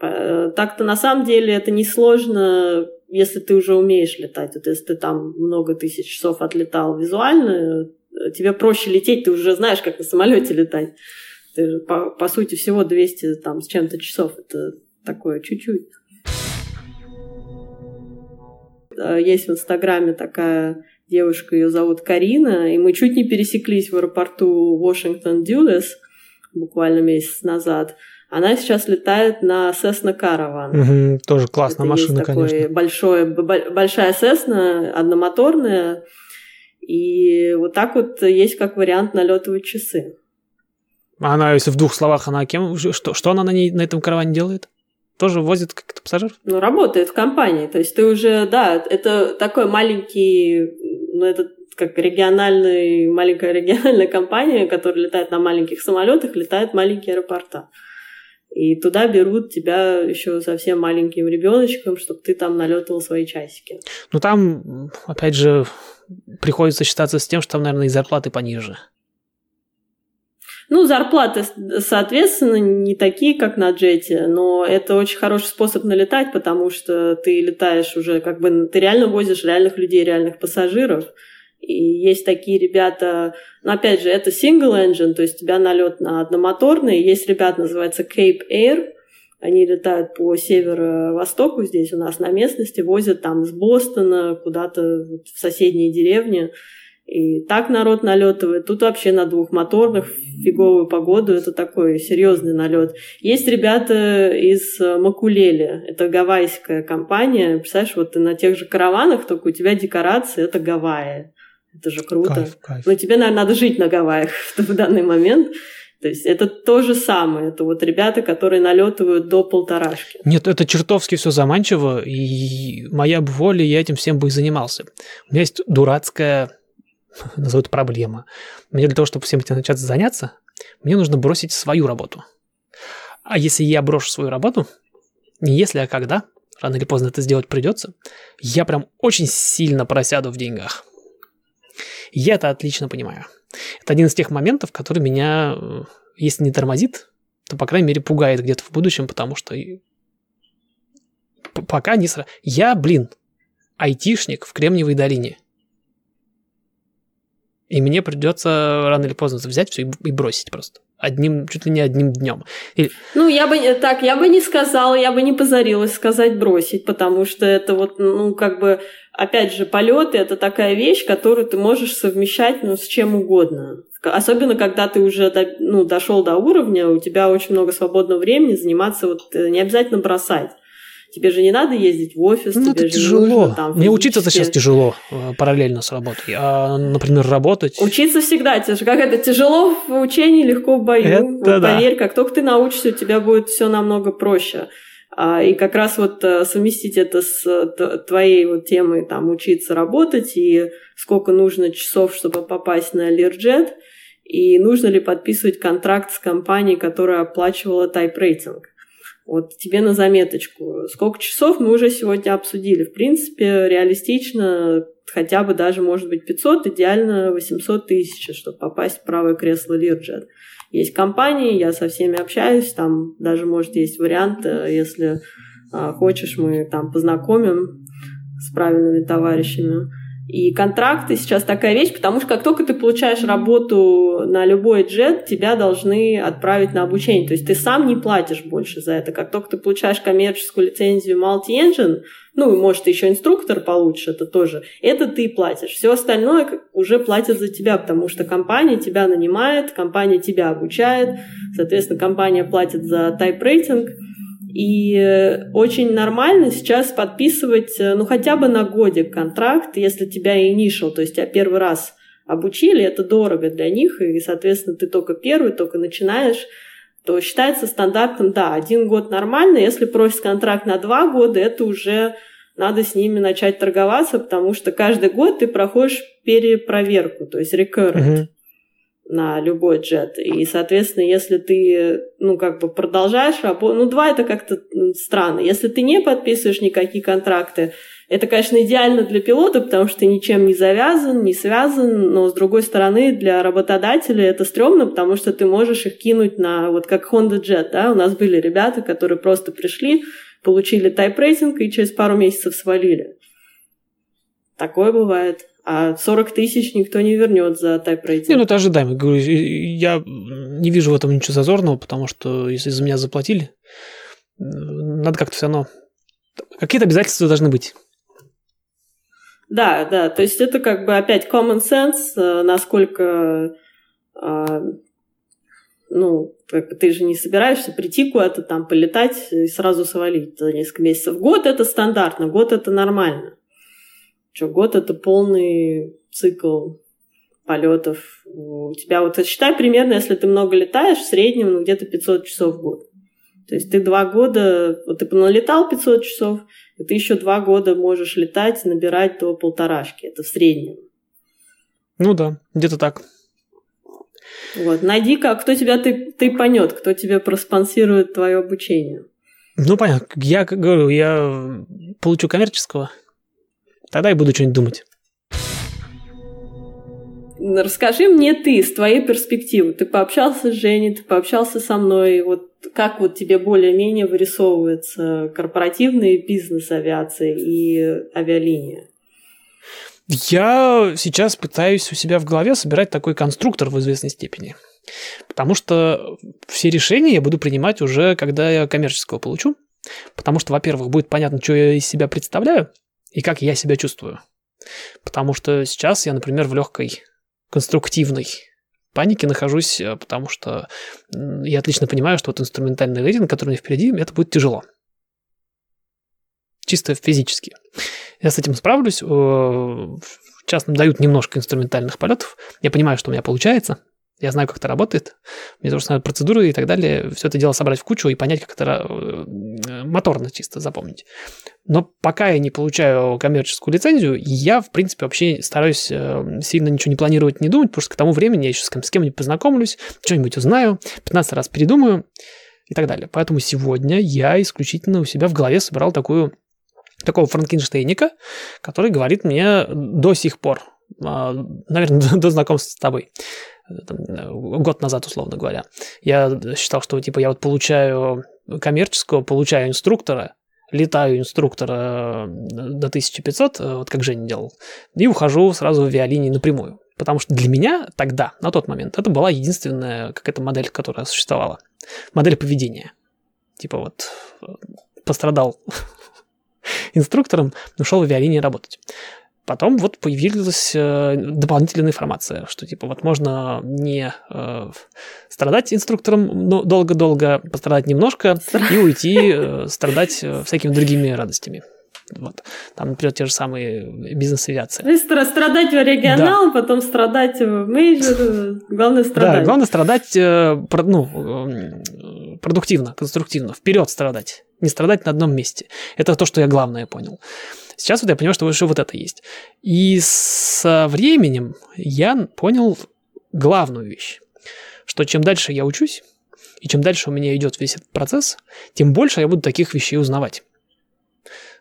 Э, так-то на самом деле это не сложно, если ты уже умеешь летать. Вот если ты там много тысяч часов отлетал визуально, тебе проще лететь, ты уже знаешь, как на самолете летать. Ты, по, по сути, всего 200 там, с чем-то часов. Это такое чуть-чуть. Есть в Инстаграме такая девушка, ее зовут Карина, и мы чуть не пересеклись в аэропорту Вашингтон Дюлес буквально месяц назад. Она сейчас летает на Cessna Caravan. Угу, тоже классная Это машина, есть конечно. Большой, большая Cessna, одномоторная. И вот так вот есть как вариант налетывать часы. Она, если в двух словах, она кем? Что, что она на, ней, на этом караване делает? Тоже возит как-то пассажиров? Ну, работает в компании. То есть ты уже, да, это такой маленький, ну, это как региональная, маленькая региональная компания, которая летает на маленьких самолетах, летает в маленькие аэропорта. И туда берут тебя еще совсем маленьким ребеночком, чтобы ты там налетывал свои часики. Ну там, опять же, приходится считаться с тем, что там, наверное, и зарплаты пониже. Ну, зарплаты, соответственно, не такие, как на джете, но это очень хороший способ налетать, потому что ты летаешь уже, как бы, ты реально возишь реальных людей, реальных пассажиров. И есть такие ребята, но опять же, это single engine, то есть у тебя налет на одномоторный. Есть ребята, называется Cape Air, они летают по северо-востоку здесь у нас на местности, возят там с Бостона куда-то в соседние деревни. И так народ налетывает. Тут вообще на двухмоторных фиговую погоду это такой серьезный налет. Есть ребята из Макулели. Это гавайская компания. Представляешь, вот ты на тех же караванах, только у тебя декорации это Гавайи. Это же круто. Кайф, кайф. Но тебе, наверное, надо жить на Гавайях (laughs) в данный момент. То есть это то же самое. Это вот ребята, которые налетывают до полторашки. Нет, это чертовски все заманчиво, и моя бы воля, я этим всем бы и занимался. У меня есть дурацкая (laughs) назовут проблема. Мне для того, чтобы всем этим начать заняться, мне нужно бросить свою работу. А если я брошу свою работу, не если, а когда, рано или поздно это сделать придется, я прям очень сильно просяду в деньгах. Я это отлично понимаю. Это один из тех моментов, который меня, э, если не тормозит, то, по крайней мере, пугает где-то в будущем, потому что пока не сразу... Я, блин, айтишник в Кремниевой долине – и мне придется рано или поздно взять все и бросить просто. Одним, чуть ли не одним днем. И... Ну, я бы так, я бы не сказала, я бы не позарилась сказать бросить, потому что это вот, ну, как бы, опять же, полеты это такая вещь, которую ты можешь совмещать ну, с чем угодно. Особенно, когда ты уже до, ну, дошел до уровня, у тебя очень много свободного времени заниматься, вот э, не обязательно бросать. Тебе же не надо ездить в офис. Ну, тебе это тяжело. Нужно, там, Мне учиться-то сейчас тяжело э, параллельно с работой. А, например, работать... Учиться всегда тяжело. Как это тяжело в учении, легко в бою. Это вот, да. Поверь, как только ты научишься, у тебя будет все намного проще. А, и как раз вот э, совместить это с твоей вот темой, там, учиться работать, и сколько нужно часов, чтобы попасть на Learjet, и нужно ли подписывать контракт с компанией, которая оплачивала тайп-рейтинг. Вот тебе на заметочку. Сколько часов мы уже сегодня обсудили. В принципе, реалистично хотя бы даже, может быть, 500, идеально 800 тысяч, чтобы попасть в правое кресло Learjet. Есть компании, я со всеми общаюсь, там даже, может, есть вариант, э, если а, хочешь, мы там познакомим с правильными товарищами. И контракты сейчас такая вещь, потому что как только ты получаешь работу на любой джет, тебя должны отправить на обучение. То есть ты сам не платишь больше за это. Как только ты получаешь коммерческую лицензию multi-engine, ну, может, ты еще инструктор получишь, это тоже, это ты платишь. Все остальное уже платят за тебя, потому что компания тебя нанимает, компания тебя обучает, соответственно, компания платит за тайп-рейтинг, и э, очень нормально сейчас подписывать, э, ну, хотя бы на годик контракт, если тебя initial, то есть тебя первый раз обучили, это дорого для них, и, соответственно, ты только первый, только начинаешь, то считается стандартом, да, один год нормально, если просят контракт на два года, это уже надо с ними начать торговаться, потому что каждый год ты проходишь перепроверку, то есть recurrent. Uh-huh на любой джет. И, соответственно, если ты, ну, как бы продолжаешь работать, ну, два это как-то странно. Если ты не подписываешь никакие контракты, это, конечно, идеально для пилота, потому что ты ничем не завязан, не связан, но, с другой стороны, для работодателя это стрёмно, потому что ты можешь их кинуть на, вот как Honda Jet, да, у нас были ребята, которые просто пришли, получили тайп-рейтинг и через пару месяцев свалили. Такое бывает а 40 тысяч никто не вернет за тайп-рейтинг. Не, ну это ожидаемо. Говорю, я не вижу в этом ничего зазорного, потому что если за меня заплатили, надо как-то все равно... Какие-то обязательства должны быть. Да, да, то есть это как бы опять common sense, э, насколько а, ну, ты же не собираешься прийти куда-то там, полетать и сразу свалить за несколько месяцев. Год это стандартно, год это нормально. Что год это полный цикл полетов. У тебя вот считай примерно, если ты много летаешь, в среднем ну, где-то 500 часов в год. То есть ты два года, вот ты налетал 500 часов, и ты еще два года можешь летать, набирать до полторашки. Это в среднем. Ну да, где-то так. Вот, найди-ка, кто тебя ты, ты понет, кто тебе проспонсирует твое обучение. Ну, понятно. Я как говорю, я получу коммерческого, тогда и буду что-нибудь думать. Расскажи мне ты, с твоей перспективы. Ты пообщался с Женей, ты пообщался со мной. Вот как вот тебе более-менее вырисовывается корпоративный бизнес авиации и авиалиния? Я сейчас пытаюсь у себя в голове собирать такой конструктор в известной степени. Потому что все решения я буду принимать уже, когда я коммерческого получу. Потому что, во-первых, будет понятно, что я из себя представляю и как я себя чувствую. Потому что сейчас я, например, в легкой конструктивной панике нахожусь, э, потому что я отлично понимаю, что вот инструментальный рейтинг, который у меня впереди, это будет тяжело. Чисто физически. Я с этим справлюсь. Сейчас нам дают немножко инструментальных полетов. Я понимаю, что у меня получается. Я знаю, как это работает. Мне надо процедуры и так далее. Все это дело собрать в кучу и понять, как это э, моторно чисто запомнить. Но пока я не получаю коммерческую лицензию, я, в принципе, вообще стараюсь э, сильно ничего не планировать, не думать, потому что к тому времени я еще с кем-нибудь познакомлюсь, что-нибудь узнаю, 15 раз передумаю и так далее. Поэтому сегодня я исключительно у себя в голове собирал такую, такого франкенштейника, который говорит мне до сих пор, наверное, (laughs) до знакомства с тобой, там, э, год назад, условно говоря. Я считал, что типа я вот получаю коммерческого, получаю инструктора, летаю инструктора э, до 1500, э, вот как Женя делал, и ухожу сразу в авиалинии напрямую. Потому что для меня тогда, на тот момент, это была единственная какая-то модель, которая существовала. Модель поведения. Типа вот пострадал (laughs) инструктором, ушел в авиалинии работать. Потом вот появилась э, дополнительная информация, что типа вот можно не э, страдать инструктором но долго-долго, пострадать немножко и уйти э, (laughs) страдать э, всякими другими радостями. Вот. Там, например, те же самые бизнес-авиации. То есть страдать в regional, да. потом страдать в major, главное страдать. Да, главное страдать э, ну, э, продуктивно, конструктивно, вперед страдать, не страдать на одном месте. Это то, что я главное понял. Сейчас вот я понимаю, что еще вот это есть. И со временем я понял главную вещь, что чем дальше я учусь, и чем дальше у меня идет весь этот процесс, тем больше я буду таких вещей узнавать.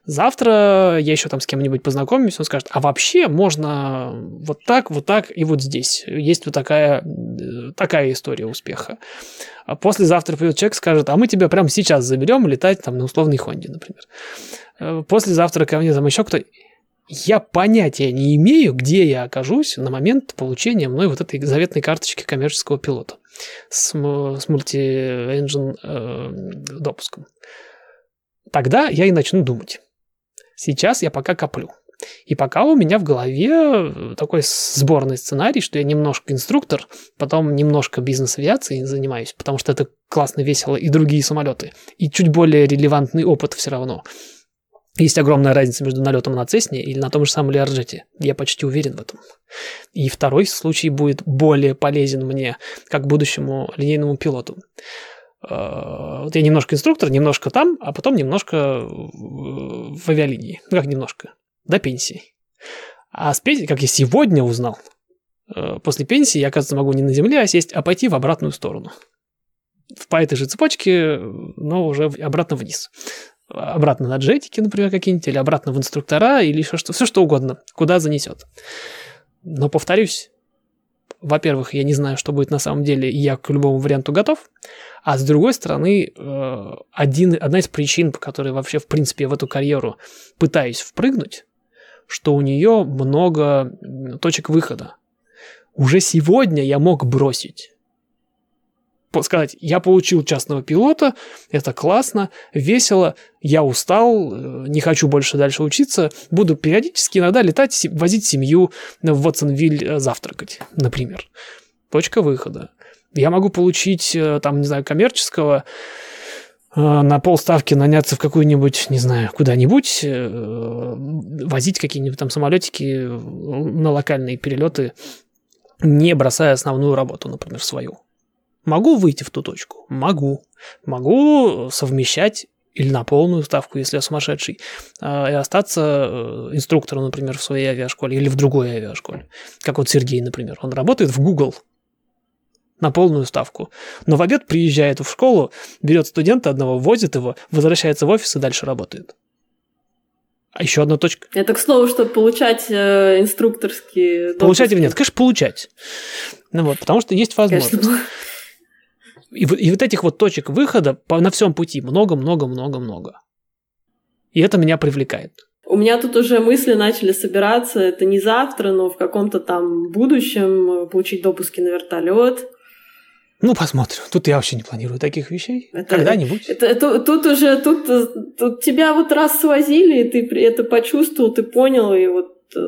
Завтра я еще там с кем-нибудь познакомлюсь, он скажет, а вообще можно вот так, вот так и вот здесь. Есть вот такая, такая история успеха. А послезавтра придет человек, скажет, а мы тебя прямо сейчас заберем летать там на условной Хонде, например. Э, послезавтра ко мне там еще кто я понятия не имею, где я окажусь на момент получения мной вот этой заветной карточки коммерческого пилота с, с мульти-энджин э, допуском. Тогда я и начну думать. Сейчас я пока коплю. И пока у меня в голове э, такой сборный сценарий, что я немножко инструктор, потом немножко бизнес-авиацией занимаюсь, потому что это классно, весело, и другие самолеты. И чуть более релевантный опыт все равно. Есть огромная разница между налетом на Цесне или на том же самом Леарджете. Я почти уверен в этом. И второй случай будет более полезен мне, как будущему линейному пилоту. Э, вот я немножко инструктор, немножко там, а потом немножко в авиалинии. Ну, как немножко. До пенсии. А с пенсии, как я сегодня узнал, э, после пенсии я, оказывается, могу не на земле а сесть, а пойти в обратную сторону. По этой же цепочке, но уже обратно вниз. Обратно на джетики, например, какие-нибудь, или обратно в инструктора, или еще что, все что угодно, куда занесет. Но повторюсь, во-первых, я не знаю, что будет на самом деле, я к любому варианту готов. А с другой стороны, э, один, одна из причин, по которой вообще, в принципе, в эту карьеру пытаюсь впрыгнуть, что у нее много точек выхода. Уже сегодня я мог бросить сказать, я получил частного пилота, это классно, весело, я устал, э, не хочу больше дальше учиться, буду периодически иногда летать, возить семью в Ватсонвиль э, завтракать, например. Точка выхода. Я могу получить, э, там, не знаю, коммерческого, на полставки наняться в какую-нибудь, не знаю, куда-нибудь, возить какие-нибудь там самолетики на локальные перелеты, не бросая основную работу, например, свою. Могу выйти в ту точку? Могу. Могу совмещать или на полную ставку, если я сумасшедший, а, и остаться э, инструктором, например, в своей авиашколе или в другой авиашколе. Как вот Сергей, например. Он работает в Google на полную ставку. Но в обед приезжает в школу, берет студента одного, возит его, возвращается в офис и дальше работает. А еще одна точка. Это, к слову, чтобы получать э, инструкторские Получать или нет? Конечно, получать. Ну вот, потому что есть возможность. Конечно. И, и вот этих вот точек выхода по, на всем пути много-много-много-много. И это меня привлекает. У меня тут уже мысли начали собираться. Это не завтра, но в каком-то там будущем э, получить допуски на вертолет. Ну, посмотрим. Тут я вообще не планирую таких вещей. Это, Когда-нибудь. Это, это, тут уже, тут, тут тебя вот раз свозили, и ты это почувствовал, ты понял, и вот э,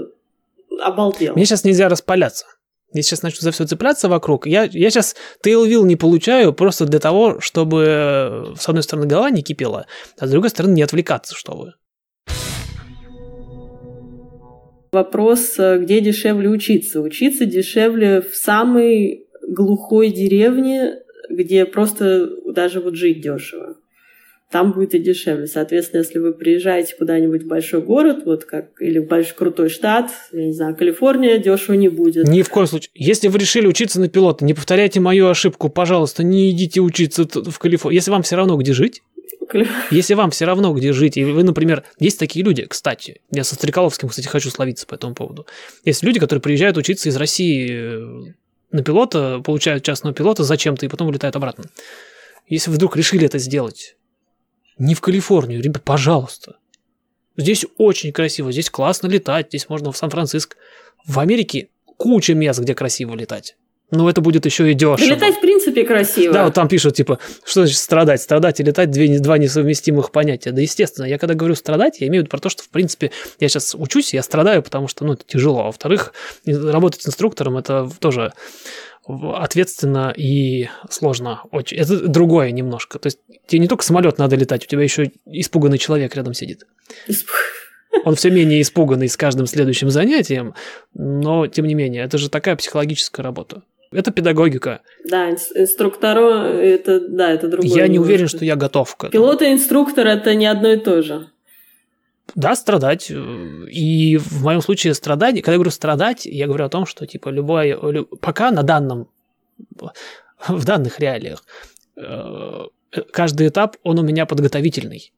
обалдел. Мне сейчас нельзя распаляться. Я сейчас начну за все цепляться вокруг. Я, я сейчас Tailwheel не получаю просто для того, чтобы э, с одной стороны голова не кипела, а с другой стороны не отвлекаться, чтобы. Вопрос, э, где дешевле учиться? Учиться дешевле в самой глухой деревне, где просто даже вот жить дешево там будет и дешевле. Соответственно, если вы приезжаете куда-нибудь в большой город, вот как или в большой крутой штат, я не знаю, Калифорния, дешево не будет. Ни в коем случае. Если вы решили учиться на пилота, не повторяйте мою ошибку, пожалуйста, не идите учиться в Калифорнию. Если вам все равно где жить, если вам все равно где жить, и вы, например, есть такие люди, кстати, я со Стрекаловским, кстати, хочу словиться по этому поводу. Есть люди, которые приезжают учиться из России э, на пилота, получают частного пилота зачем-то и потом улетают обратно. Если вы вдруг решили это сделать, не в Калифорнию, ребят, пожалуйста. Здесь очень красиво, здесь классно летать, здесь можно в Сан-Франциско. В Америке куча мест, где красиво летать. Но это будет еще и дешево. Да летать, в принципе, красиво. Да, вот там пишут, типа, что значит страдать? Страдать и летать две, два несовместимых понятия. Да, естественно, я когда говорю страдать, я имею в виду про то, что, в принципе, я сейчас учусь, я страдаю, потому что, ну, это тяжело. А во-вторых, работать инструктором – это тоже ответственно и сложно очень. Это другое немножко. То есть тебе не только самолет надо летать, у тебя еще испуганный человек рядом сидит. Он все менее испуганный с каждым следующим занятием, но тем не менее, это же такая психологическая работа. Это педагогика. Да, инструктору это, да, это другое. Я не уверен, что я готов к этому. Пилот и инструктор это не одно и то же да, страдать. И в моем случае страдать, когда я говорю страдать, я говорю о том, что типа любое, пока на данном, в данных реалиях, э, каждый этап, он у меня подготовительный.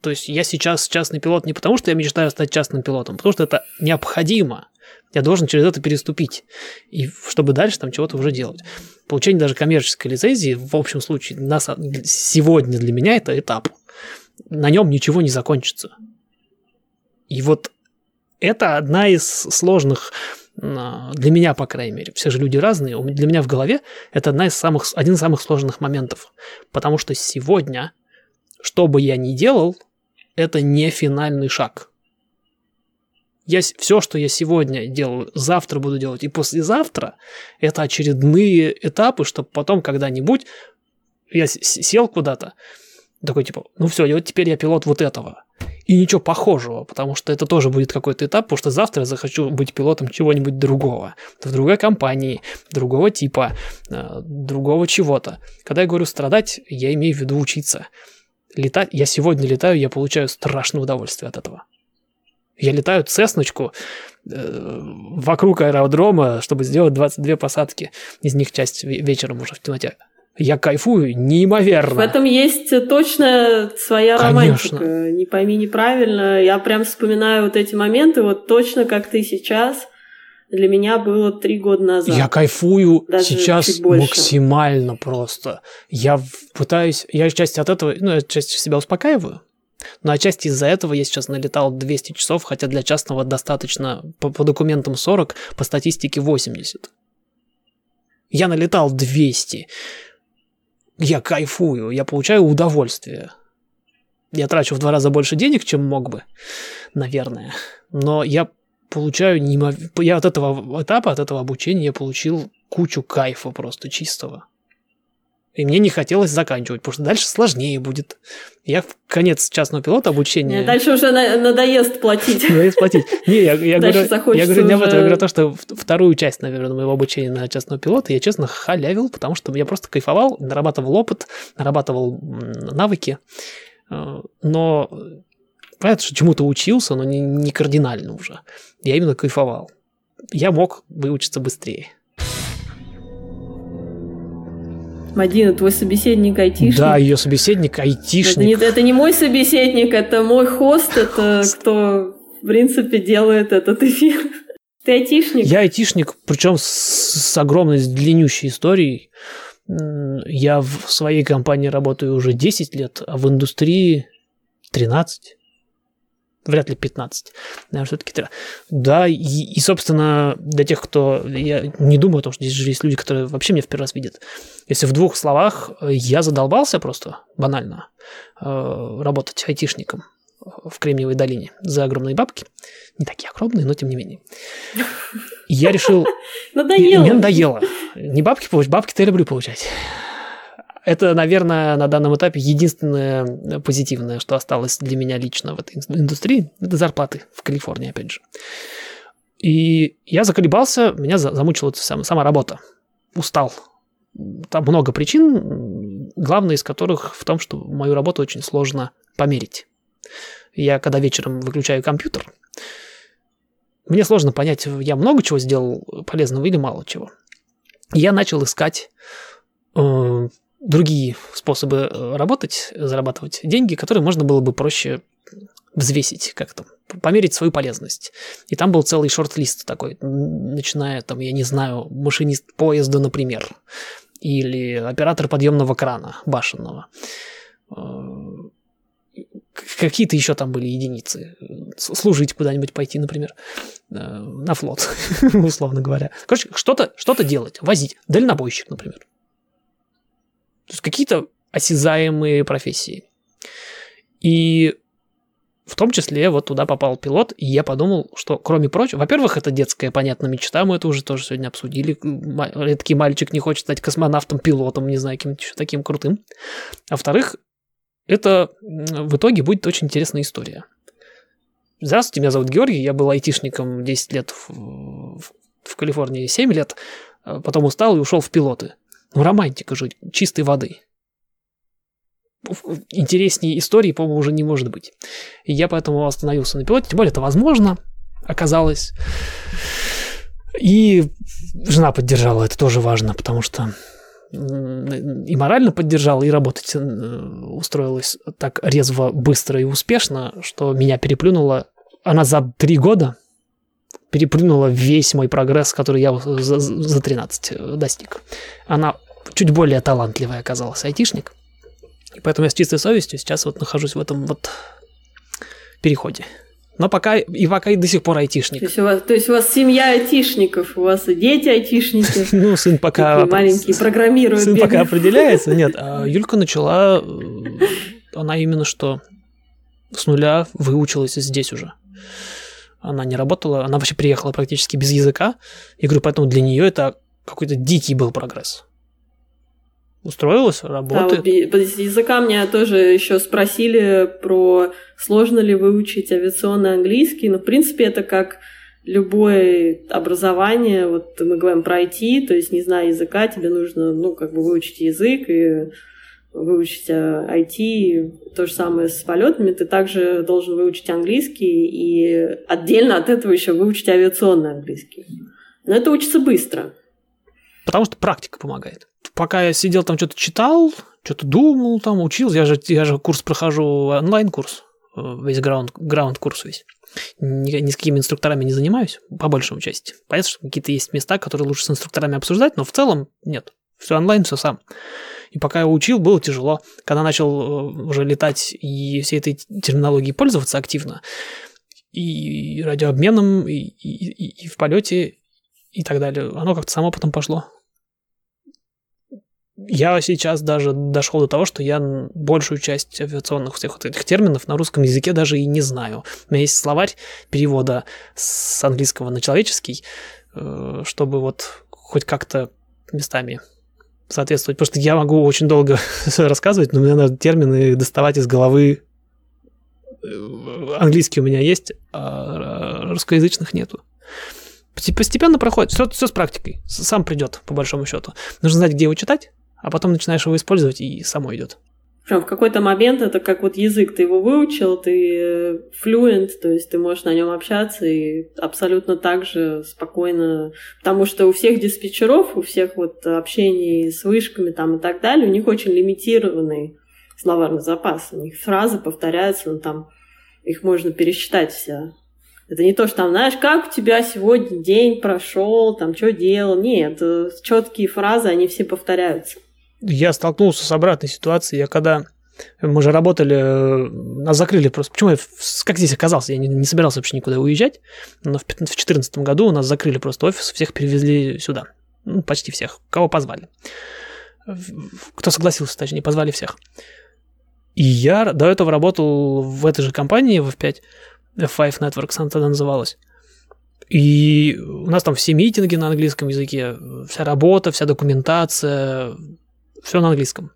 То есть я сейчас частный пилот не потому, что я мечтаю стать частным пилотом, потому что это необходимо. Я должен через это переступить, и чтобы дальше там чего-то уже делать. Получение даже коммерческой лицензии, в общем случае, на, сегодня для меня это этап на нем ничего не закончится. И вот это одна из сложных а, для меня, по крайней мере, все же люди разные, для меня в голове это одна из самых, один из самых сложных моментов. Потому что сегодня, что бы я ни делал, это не финальный шаг. Я, все, что я сегодня делаю, завтра буду делать и послезавтра, это очередные этапы, чтобы потом когда-нибудь я сел куда-то, такой типа, ну все, вот теперь я пилот вот этого. И ничего похожего, потому что это тоже будет какой-то этап, потому что завтра я захочу быть пилотом чего-нибудь другого. В другой компании, другого типа, э, другого чего-то. Когда я говорю страдать, я имею в виду учиться. Летать, я сегодня летаю, я получаю страшное удовольствие от этого. Я летаю цесночку э, вокруг аэродрома, чтобы сделать 22 посадки. Из них часть вечером уже в темноте я кайфую неимоверно. В этом есть точно своя Конечно. романтика. Не пойми неправильно. Я прям вспоминаю вот эти моменты, вот точно как ты сейчас. Для меня было три года назад. Я кайфую Даже сейчас максимально просто. Я пытаюсь, я отчасти от этого, ну, отчасти себя успокаиваю, но отчасти из-за этого я сейчас налетал 200 часов, хотя для частного достаточно по, по документам 40, по статистике 80. Я налетал 200 я кайфую, я получаю удовольствие. Я трачу в два раза больше денег, чем мог бы, наверное. Но я получаю неимов... Я от этого этапа, от этого обучения я получил кучу кайфа просто чистого. И мне не хотелось заканчивать, потому что дальше сложнее будет. Я в конец частного пилота обучения... Нет, дальше уже надоест платить. (laughs) Надоест платить. Не, я, я, говорю, я говорю не об этом, я говорю то, что вторую часть, наверное, моего обучения на частного пилота я, честно, халявил, потому что я просто кайфовал, нарабатывал опыт, нарабатывал навыки. Э, но понятно, что чему-то учился, но не, не кардинально уже. Я именно кайфовал. Я мог выучиться быстрее. Мадина, твой собеседник айтишник? Да, ее собеседник айтишник. Это не, это не мой собеседник, это мой хост, это кто, в принципе, делает этот эфир. Ты айтишник? Я айтишник, причем с, с огромной, с длиннющей историей. Я в своей компании работаю уже 10 лет, а в индустрии 13 вряд ли 15. Наверное, все-таки 3. Да, и, и, собственно, для тех, кто... Я не думаю о том, что здесь же есть люди, которые вообще меня в первый раз видят. Если в двух словах, я задолбался просто, банально, э, работать айтишником в Кремниевой долине за огромные бабки. Не такие огромные, но тем не менее. Я решил... (laughs) Надоело. Мне надоело. Не бабки получать, бабки-то я люблю получать. Это, наверное, на данном этапе единственное позитивное, что осталось для меня лично в этой индустрии, это зарплаты в Калифорнии, опять же. И я заколебался, меня замучила сама, сама работа. Устал. Там много причин, главная из которых в том, что мою работу очень сложно померить. Я когда вечером выключаю компьютер, мне сложно понять, я много чего сделал полезного или мало чего. Я начал искать э, другие способы э, работать, зарабатывать деньги, которые можно было бы проще взвесить как-то, померить свою полезность. И там был целый шорт-лист такой, начиная там, я не знаю, машинист поезда, например, или оператор подъемного крана башенного. Э, какие-то еще там были единицы. Служить куда-нибудь пойти, например, э, на флот, (laughs) условно говоря. Короче, что-то что делать, возить. Дальнобойщик, например. То есть какие-то осязаемые профессии. И в том числе вот туда попал пилот, и я подумал, что кроме прочего, во-первых, это детская, понятно, мечта, мы это уже тоже сегодня обсудили, редкий мальчик не хочет стать космонавтом, пилотом, не знаю, кем-то еще таким крутым. А во-вторых, это в итоге будет очень интересная история. Здравствуйте, меня зовут Георгий, я был айтишником 10 лет в, в, в Калифорнии, 7 лет, а потом устал и ушел в пилоты. Ну, романтика же, чистой воды. Интереснее истории, по-моему, уже не может быть. И я поэтому остановился на пилоте. Тем более, это возможно, оказалось. И жена поддержала, это тоже важно, потому что и морально поддержала, и работать э, устроилась так резво, быстро и успешно, что меня переплюнула. Она за три года переплюнула весь мой прогресс, который я за, за 13 э, достиг. Она чуть более талантливая оказалась айтишник. И поэтому я с чистой совестью сейчас вот нахожусь в этом вот переходе. Но пока и пока и до сих пор айтишник. То есть у вас, то есть у вас семья айтишников, у вас и дети айтишники. (laughs) Ну, сын пока... Маленький, программирует. Сын пока определяется. (laughs) Нет, а Юлька начала... Э, она именно что с нуля выучилась здесь уже она не работала, она вообще приехала практически без языка. Я говорю, поэтому для нее это какой-то дикий был прогресс. Устроилась, работает. Да, вот языка меня тоже еще спросили про сложно ли выучить авиационный английский. Но, в принципе, это как любое образование, вот мы говорим про IT, то есть не зная языка, тебе нужно, ну, как бы выучить язык и выучить IT, то же самое с полетами, ты также должен выучить английский и отдельно от этого еще выучить авиационный английский. Но это учится быстро. Потому что практика помогает. Пока я сидел там что-то читал, что-то думал, там учился, я же, я же курс прохожу, онлайн-курс, э, весь граунд, граунд-курс весь. Ни, ни с какими инструкторами не занимаюсь, по большему части. Понятно, что какие-то есть места, которые лучше с инструкторами обсуждать, но в целом нет. Все онлайн, все сам. И пока я учил, было тяжело. Когда начал э, уже летать и всей этой терминологией пользоваться активно, и радиообменом, и, и, и в полете, и так далее, оно как-то само потом пошло. Я сейчас даже дошел до того, что я большую часть авиационных всех вот этих терминов на русском языке даже и не знаю. У меня есть словарь перевода с английского на человеческий, э, чтобы вот хоть как-то местами соответствовать. Потому что я могу очень долго (laughs) рассказывать, но мне надо термины доставать из головы. Э, английский у меня есть, а русскоязычных нету. Постепенно проходит. Все, все с практикой. Сам придет, по большому счету. Нужно знать, где его читать, а потом начинаешь его использовать, и само идет. Прям в какой-то момент это как вот язык, ты его выучил, ты fluent, то есть ты можешь на нем общаться и абсолютно так же спокойно, потому что у всех диспетчеров, у всех вот общений с вышками там и так далее, у них очень лимитированный словарный запас, у них фразы повторяются, ну там их можно пересчитать все. Это не то, что там, знаешь, как у тебя сегодня день прошел, там, что делал. Нет, э, четкие фразы, они все повторяются я столкнулся с обратной ситуацией. Я когда мы же работали, э, нас закрыли просто. Почему я как здесь оказался? Я не, не собирался вообще никуда уезжать. Но в 2014 году у нас закрыли просто офис, всех перевезли сюда. Ну, почти всех. Кого позвали. Кто согласился, точнее, позвали всех. И я до этого работал в этой же компании, в F5, F5 Networks она тогда называлась. И у нас там все митинги на английском языке, вся работа, вся документация, все на английском.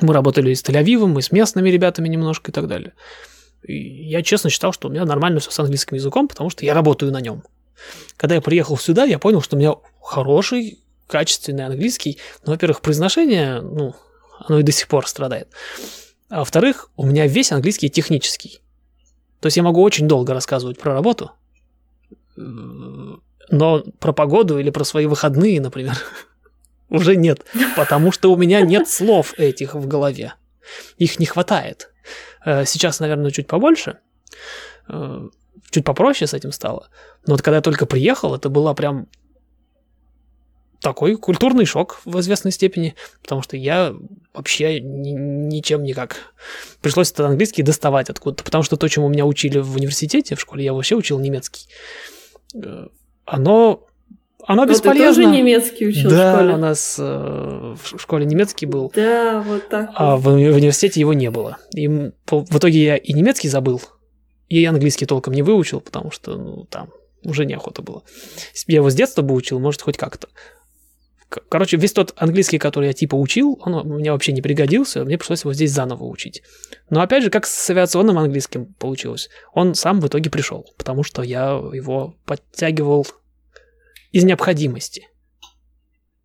Мы работали с Тель-Авивом, и с местными ребятами немножко и так далее. И я честно считал, что у меня нормально все с английским языком, потому что я работаю на нем. Когда я приехал сюда, я понял, что у меня хороший, качественный английский. Но, во-первых, произношение, ну, оно и до сих пор страдает. А во-вторых, у меня весь английский технический. То есть я могу очень долго рассказывать про работу, но про погоду или про свои выходные, например, (laughs) уже нет, потому что у меня нет слов этих в голове. Их не хватает. Э, сейчас, наверное, чуть побольше, э, чуть попроще с этим стало. Но вот когда я только приехал, это было прям такой культурный шок в известной степени, потому что я вообще ни, ничем никак. Пришлось этот английский доставать откуда-то, потому что то, чему меня учили в университете, в школе, я вообще учил немецкий. Э, оно оно вот бесполезно. Ты тоже немецкий учил да, в школе? у нас э, в школе немецкий был. Да, вот так. А в, в университете его не было. И в итоге я и немецкий забыл, и английский толком не выучил, потому что ну, там уже неохота было. Я его с детства бы учил, может, хоть как-то. Короче, весь тот английский, который я типа учил, он мне вообще не пригодился, мне пришлось его здесь заново учить. Но опять же, как с авиационным английским получилось, он сам в итоге пришел, потому что я его подтягивал из необходимости.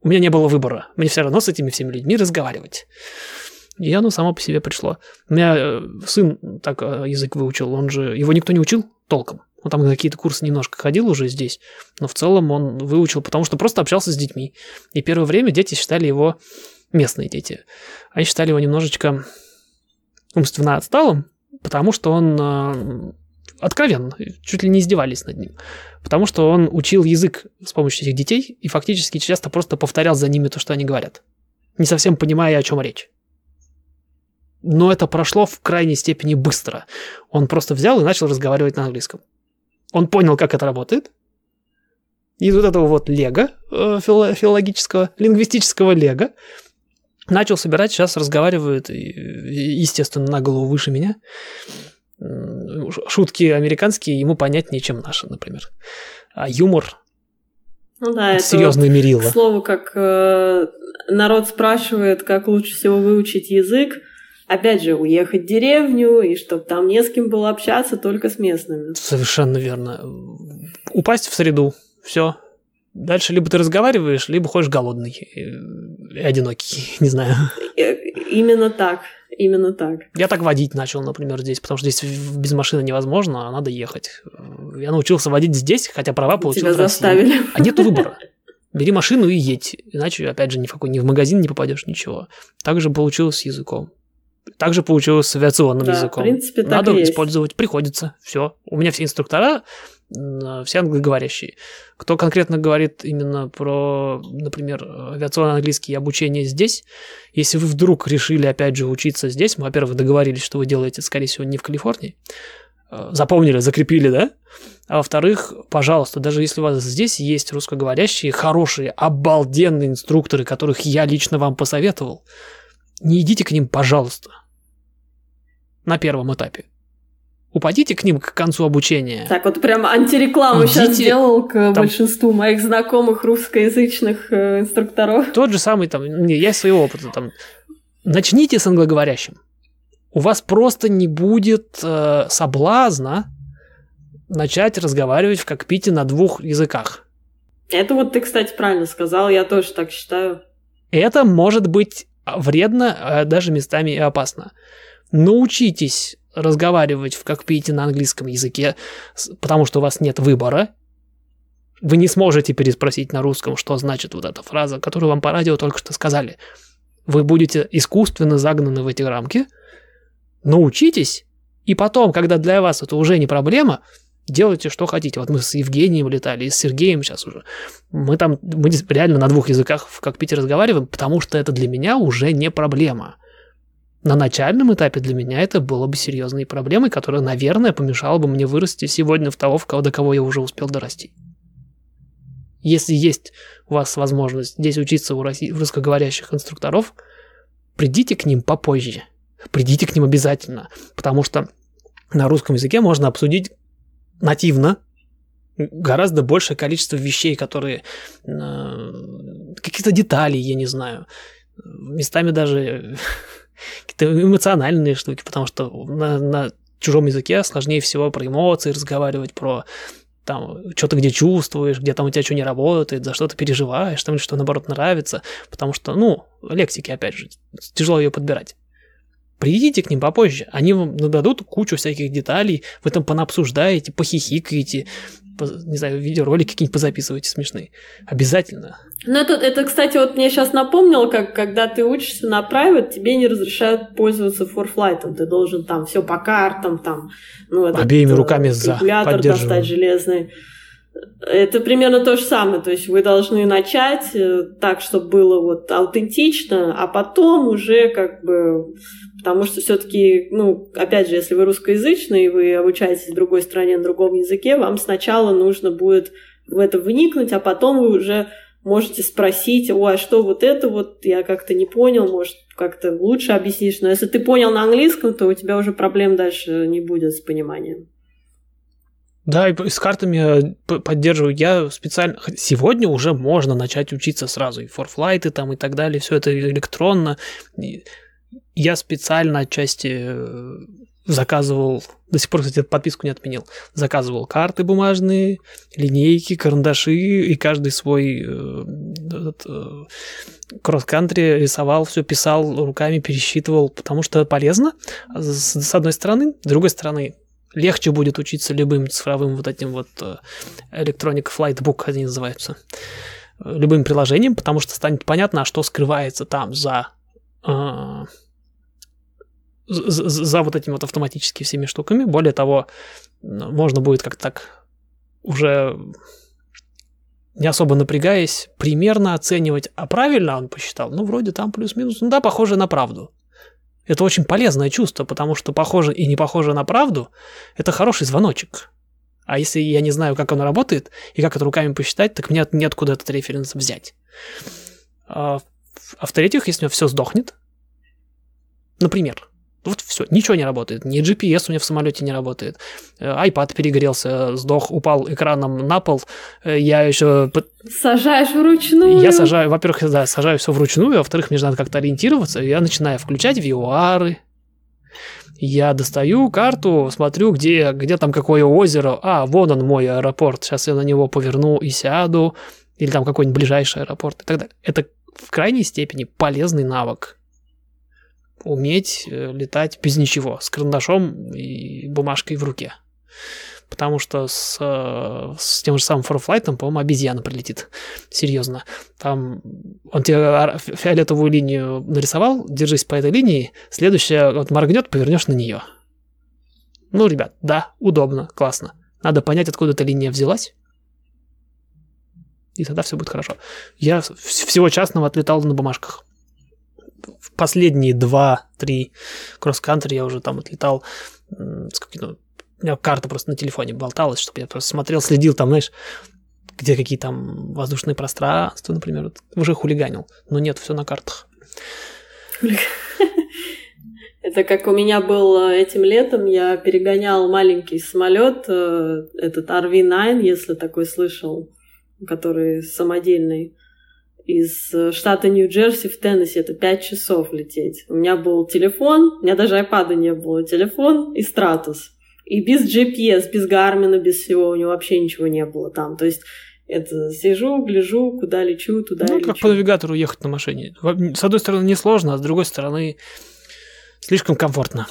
У меня не было выбора. Мне все равно с этими всеми людьми разговаривать. И оно само по себе пришло. У меня э, сын так э, язык выучил, он же... Его никто не учил толком. Он там какие-то курсы немножко ходил уже здесь, но в целом он выучил, потому что просто общался с детьми. И первое время дети считали его, местные дети, они считали его немножечко умственно отсталым, потому что он э, откровенно, чуть ли не издевались над ним. Потому что он учил язык с помощью этих детей и фактически часто просто повторял за ними то, что они говорят, не совсем понимая, о чем речь. Но это прошло в крайней степени быстро. Он просто взял и начал разговаривать на английском. Он понял, как это работает. Из вот этого вот лего э, филологического, лингвистического лего начал собирать, сейчас разговаривает, естественно, на голову выше меня шутки американские ему понятнее, чем наши, например. А юмор ну да, серьезное вот, мерило. К слову, как э, народ спрашивает, как лучше всего выучить язык, опять же, уехать в деревню, и чтобы там не с кем было общаться, только с местными. Совершенно верно. Упасть в среду, все. Дальше либо ты разговариваешь, либо ходишь голодный и одинокий, (laughs) не знаю. Э, именно так. Именно так. Я так водить начал, например, здесь, потому что здесь без машины невозможно, а надо ехать. Я научился водить здесь, хотя права получил Тебя в заставили. А нет выбора. Бери машину и едь, иначе, опять же, ни в какой, ни в магазин не попадешь, ничего. Так же получилось с языком. Так же получилось с авиационным да, языком. В принципе, Надо так использовать, приходится. Все. У меня все инструктора все англоговорящие. Кто конкретно говорит именно про, например, авиационный английский и обучение здесь, если вы вдруг решили, опять же, учиться здесь, мы, во-первых, договорились, что вы делаете, скорее всего, не в Калифорнии, э, запомнили, закрепили, да? А во-вторых, пожалуйста, даже если у вас здесь есть русскоговорящие, хорошие, обалденные инструкторы, которых я лично вам посоветовал, не идите к ним, пожалуйста, на первом этапе упадите к ним к концу обучения. Так, вот прям антирекламу Идите, сейчас сделал к там, большинству моих знакомых русскоязычных э, инструкторов. Тот же самый, там, не, я своего опыта, там, начните с англоговорящим. У вас просто не будет э, соблазна начать разговаривать в кокпите на двух языках. Это вот ты, кстати, правильно сказал, я тоже так считаю. Это может быть вредно, а даже местами и опасно. Научитесь разговаривать в кокпите на английском языке, потому что у вас нет выбора. Вы не сможете переспросить на русском, что значит вот эта фраза, которую вам по радио только что сказали. Вы будете искусственно загнаны в эти рамки. Научитесь, и потом, когда для вас это уже не проблема, делайте, что хотите. Вот мы с Евгением летали, и с Сергеем сейчас уже. Мы там, мы реально на двух языках в кокпите разговариваем, потому что это для меня уже не проблема. На начальном этапе для меня это было бы серьезной проблемой, которая, наверное, помешала бы мне вырасти сегодня в того, в кого, до кого я уже успел дорасти. Если есть у вас возможность здесь учиться у, русскоговорящих инструкторов, придите к ним попозже. Придите к ним обязательно, потому что на русском языке можно обсудить нативно гораздо большее количество вещей, которые э, какие-то детали, я не знаю, местами даже какие-то эмоциональные штуки, потому что на, на чужом языке сложнее всего про эмоции разговаривать, про там, что ты где чувствуешь, где там у тебя что не работает, за что ты переживаешь, там, что наоборот нравится, потому что, ну, лексики, опять же, тяжело ее подбирать. Придите к ним попозже, они вам нададут кучу всяких деталей, вы там понаобсуждаете, похихикаете, не знаю, видеоролики какие-нибудь позаписывайте смешные. Обязательно. Ну, это, это, кстати, вот мне сейчас напомнило, как когда ты учишься на private, тебе не разрешают пользоваться форфлайтом. Ты должен там все по картам, там, ну, этот, Обеими э, руками за достать железный. Это примерно то же самое, то есть вы должны начать э, так, чтобы было вот аутентично, а потом уже как бы, потому что все-таки, ну, опять же, если вы русскоязычный и вы обучаетесь в другой стране на другом языке, вам сначала нужно будет в это вникнуть, а потом вы уже можете спросить, о, а что вот это вот, я как-то не понял, может, как-то лучше объяснишь. Но если ты понял на английском, то у тебя уже проблем дальше не будет с пониманием. Да, и с картами поддерживаю. Я специально... Сегодня уже можно начать учиться сразу. И форфлайты там и так далее. Все это электронно. Я специально отчасти э, заказывал... До сих пор, кстати, подписку не отменил. Заказывал карты бумажные, линейки, карандаши. И каждый свой э, э, кросс-кантри рисовал, все писал руками, пересчитывал. Потому что полезно, с одной стороны. С другой стороны, легче будет учиться любым цифровым вот этим вот э, Electronic Flight Book, они называются, любым приложением, потому что станет понятно, а что скрывается там за, э, за, за вот этими вот автоматически всеми штуками. Более того, можно будет как-то так уже не особо напрягаясь, примерно оценивать, а правильно он посчитал? Ну, вроде там плюс-минус, ну да, похоже на правду. Это очень полезное чувство, потому что похоже и не похоже на правду – это хороший звоночек. А если я не знаю, как оно работает и как это руками посчитать, так мне неоткуда этот референс взять. А, а в-третьих, если у меня все сдохнет, например, вот все, ничего не работает. Ни GPS у меня в самолете не работает. Э, iPad перегрелся, сдох, упал экраном на пол. Э, я еще... Сажаешь вручную? Я сажаю, во-первых, да, сажаю все вручную, а во-вторых, мне же надо как-то ориентироваться. Я начинаю включать VR, я достаю карту, смотрю, где, где там какое озеро. А, вон он мой аэропорт. Сейчас я на него поверну и сяду. Или там какой-нибудь ближайший аэропорт и так далее. Это в крайней степени полезный навык уметь э, летать без ничего, с карандашом и бумажкой в руке. Потому что с, э, с тем же самым форфлайтом, по-моему, обезьяна прилетит. Серьезно. Там он тебе фиолетовую линию нарисовал, держись по этой линии, следующая вот моргнет, повернешь на нее. Ну, ребят, да, удобно, классно. Надо понять, откуда эта линия взялась. И тогда все будет хорошо. Я всего частного отлетал на бумажках в последние два-три кросс-кантри я уже там отлетал с каким-то... У меня карта просто на телефоне болталась, чтобы я просто смотрел, следил там, знаешь, где какие там воздушные пространства, например, вот, уже хулиганил. Но нет, все на картах. (laughs) Это как у меня был этим летом, я перегонял маленький самолет, э, этот RV-9, если такой слышал, который самодельный, из э, штата Нью-Джерси в Теннесси. Это 5 часов лететь. У меня был телефон, у меня даже iPad не было, телефон и стратус. И без GPS, без Гармина, без всего, у него вообще ничего не было там. То есть это сижу, гляжу, куда лечу, туда ну, лечу. как по навигатору ехать на машине. С одной стороны несложно, а с другой стороны слишком комфортно.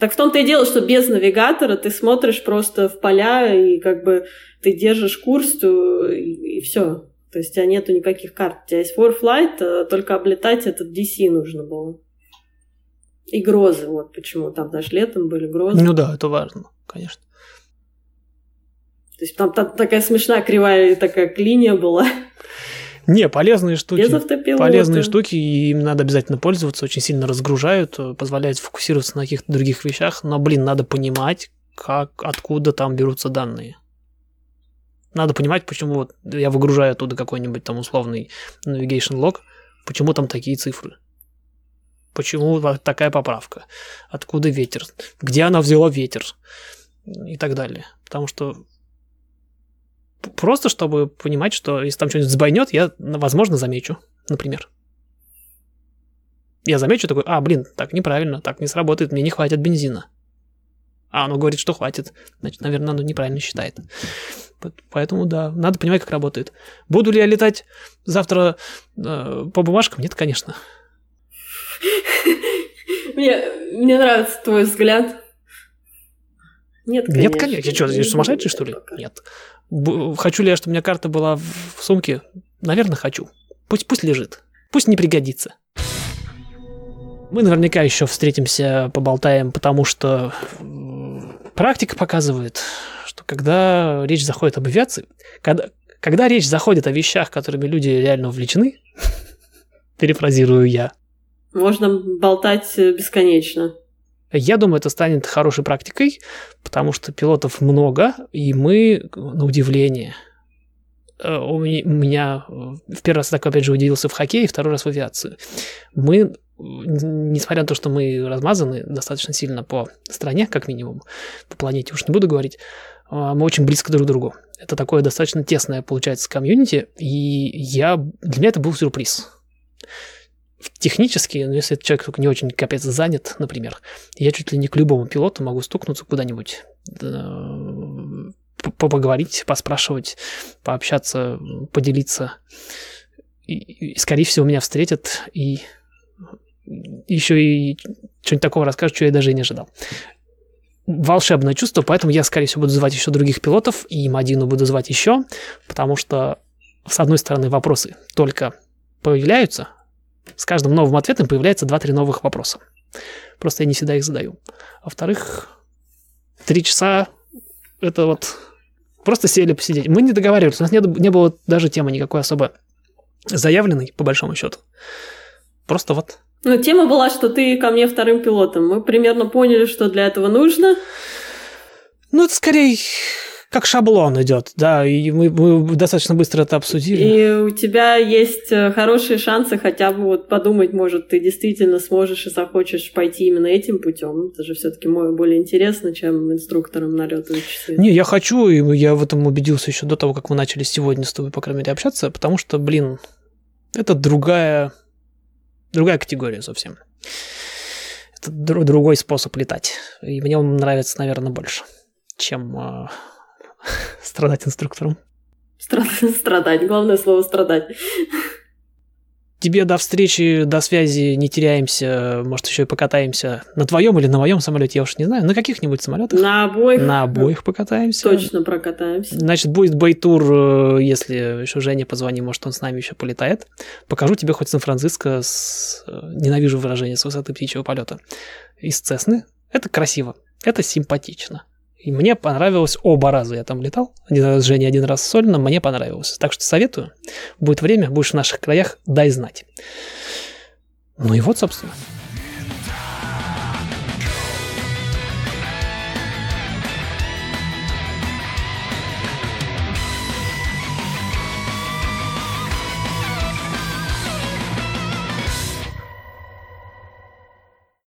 Так в том-то и дело, что без навигатора ты смотришь просто в поля, и как бы ты держишь курс, и, и все. То есть у тебя нету никаких карт. У тебя есть ForFlight, а только облетать этот DC нужно было. И грозы, вот почему. Там даже летом были грозы. Ну да, это важно, конечно. То есть там, там такая смешная кривая такая линия была. Не, полезные штуки. Полезные штуки, и им надо обязательно пользоваться, очень сильно разгружают, позволяют фокусироваться на каких-то других вещах, но, блин, надо понимать, как, откуда там берутся данные. Надо понимать, почему вот я выгружаю оттуда какой-нибудь там условный navigation log, почему там такие цифры. Почему такая поправка? Откуда ветер? Где она взяла ветер? И так далее. Потому что просто чтобы понимать, что если там что-нибудь сбойнет, я, возможно, замечу, например. Я замечу такой, а, блин, так неправильно, так не сработает, мне не хватит бензина. А оно говорит, что хватит. Значит, наверное, оно неправильно считает. Поэтому, да, надо понимать, как работает. Буду ли я летать завтра э, по бумажкам? Нет, конечно. Мне, мне нравится твой взгляд. Нет, конечно. Нет, конечно. Я что, я сумасшедший, что ли? Нет. Хочу ли я, чтобы у меня карта была в сумке? Наверное, хочу. Пусть, пусть лежит. Пусть не пригодится. Мы наверняка еще встретимся, поболтаем, потому что практика показывает, что когда речь заходит об авиации, когда, когда речь заходит о вещах, которыми люди реально увлечены, (laughs) перефразирую я. Можно болтать бесконечно. Я думаю, это станет хорошей практикой, потому что пилотов много, и мы, на удивление, э, у меня в первый раз так, опять же, удивился в хоккее, второй раз в авиации. Мы, несмотря на то, что мы размазаны достаточно сильно по стране, как минимум, по планете, уж не буду говорить, э, мы очень близко друг к другу. Это такое достаточно тесное, получается, комьюнити, и я, для меня это был сюрприз технически, ну, если этот человек только не очень капец занят, например, я чуть ли не к любому пилоту могу стукнуться куда-нибудь, поговорить, поспрашивать, пообщаться, поделиться. И, и, скорее всего, меня встретят и еще и что-нибудь такого расскажут, что я даже и не ожидал. Волшебное чувство, поэтому я, скорее всего, буду звать еще других пилотов, и Мадину буду звать еще, потому что, с одной стороны, вопросы только появляются, с каждым новым ответом появляется 2-3 новых вопроса. Просто я не всегда их задаю. Во-вторых, три часа это вот просто сели посидеть. Мы не договаривались, у нас не, не было даже темы никакой особо заявленной, по большому счету. Просто вот. Ну, тема была, что ты ко мне вторым пилотом. Мы примерно поняли, что для этого нужно. Ну, это скорее как шаблон идет, да, и мы, мы достаточно быстро это обсудили. И у тебя есть э, хорошие шансы хотя бы вот подумать, может, ты действительно сможешь и захочешь пойти именно этим путем. Это же все-таки более интересно, чем инструктором налетывать часы. Не, я хочу, и я в этом убедился еще до того, как мы начали сегодня с тобой, по крайней мере, общаться, потому что, блин, это другая, другая категория совсем. Это другой способ летать. И мне он нравится, наверное, больше, чем а, (laughs) страдать инструктором. Страдать, главное слово страдать. Тебе до встречи, до связи не теряемся, может, еще и покатаемся на твоем или на моем самолете, я уж не знаю, на каких-нибудь самолетах. На обоих. На обоих покатаемся. Точно прокатаемся. Значит, будет бейтур, э, если еще Женя позвони, может, он с нами еще полетает. Покажу тебе хоть Сан-Франциско с... Э, ненавижу выражение с высоты птичьего полета. Из Цесны. Это красиво, это симпатично. И мне понравилось оба раза. Я там летал. Один раз с Женей, один раз с Солином. Мне понравилось. Так что советую. Будет время, будешь в наших краях, дай знать. Ну и вот, собственно.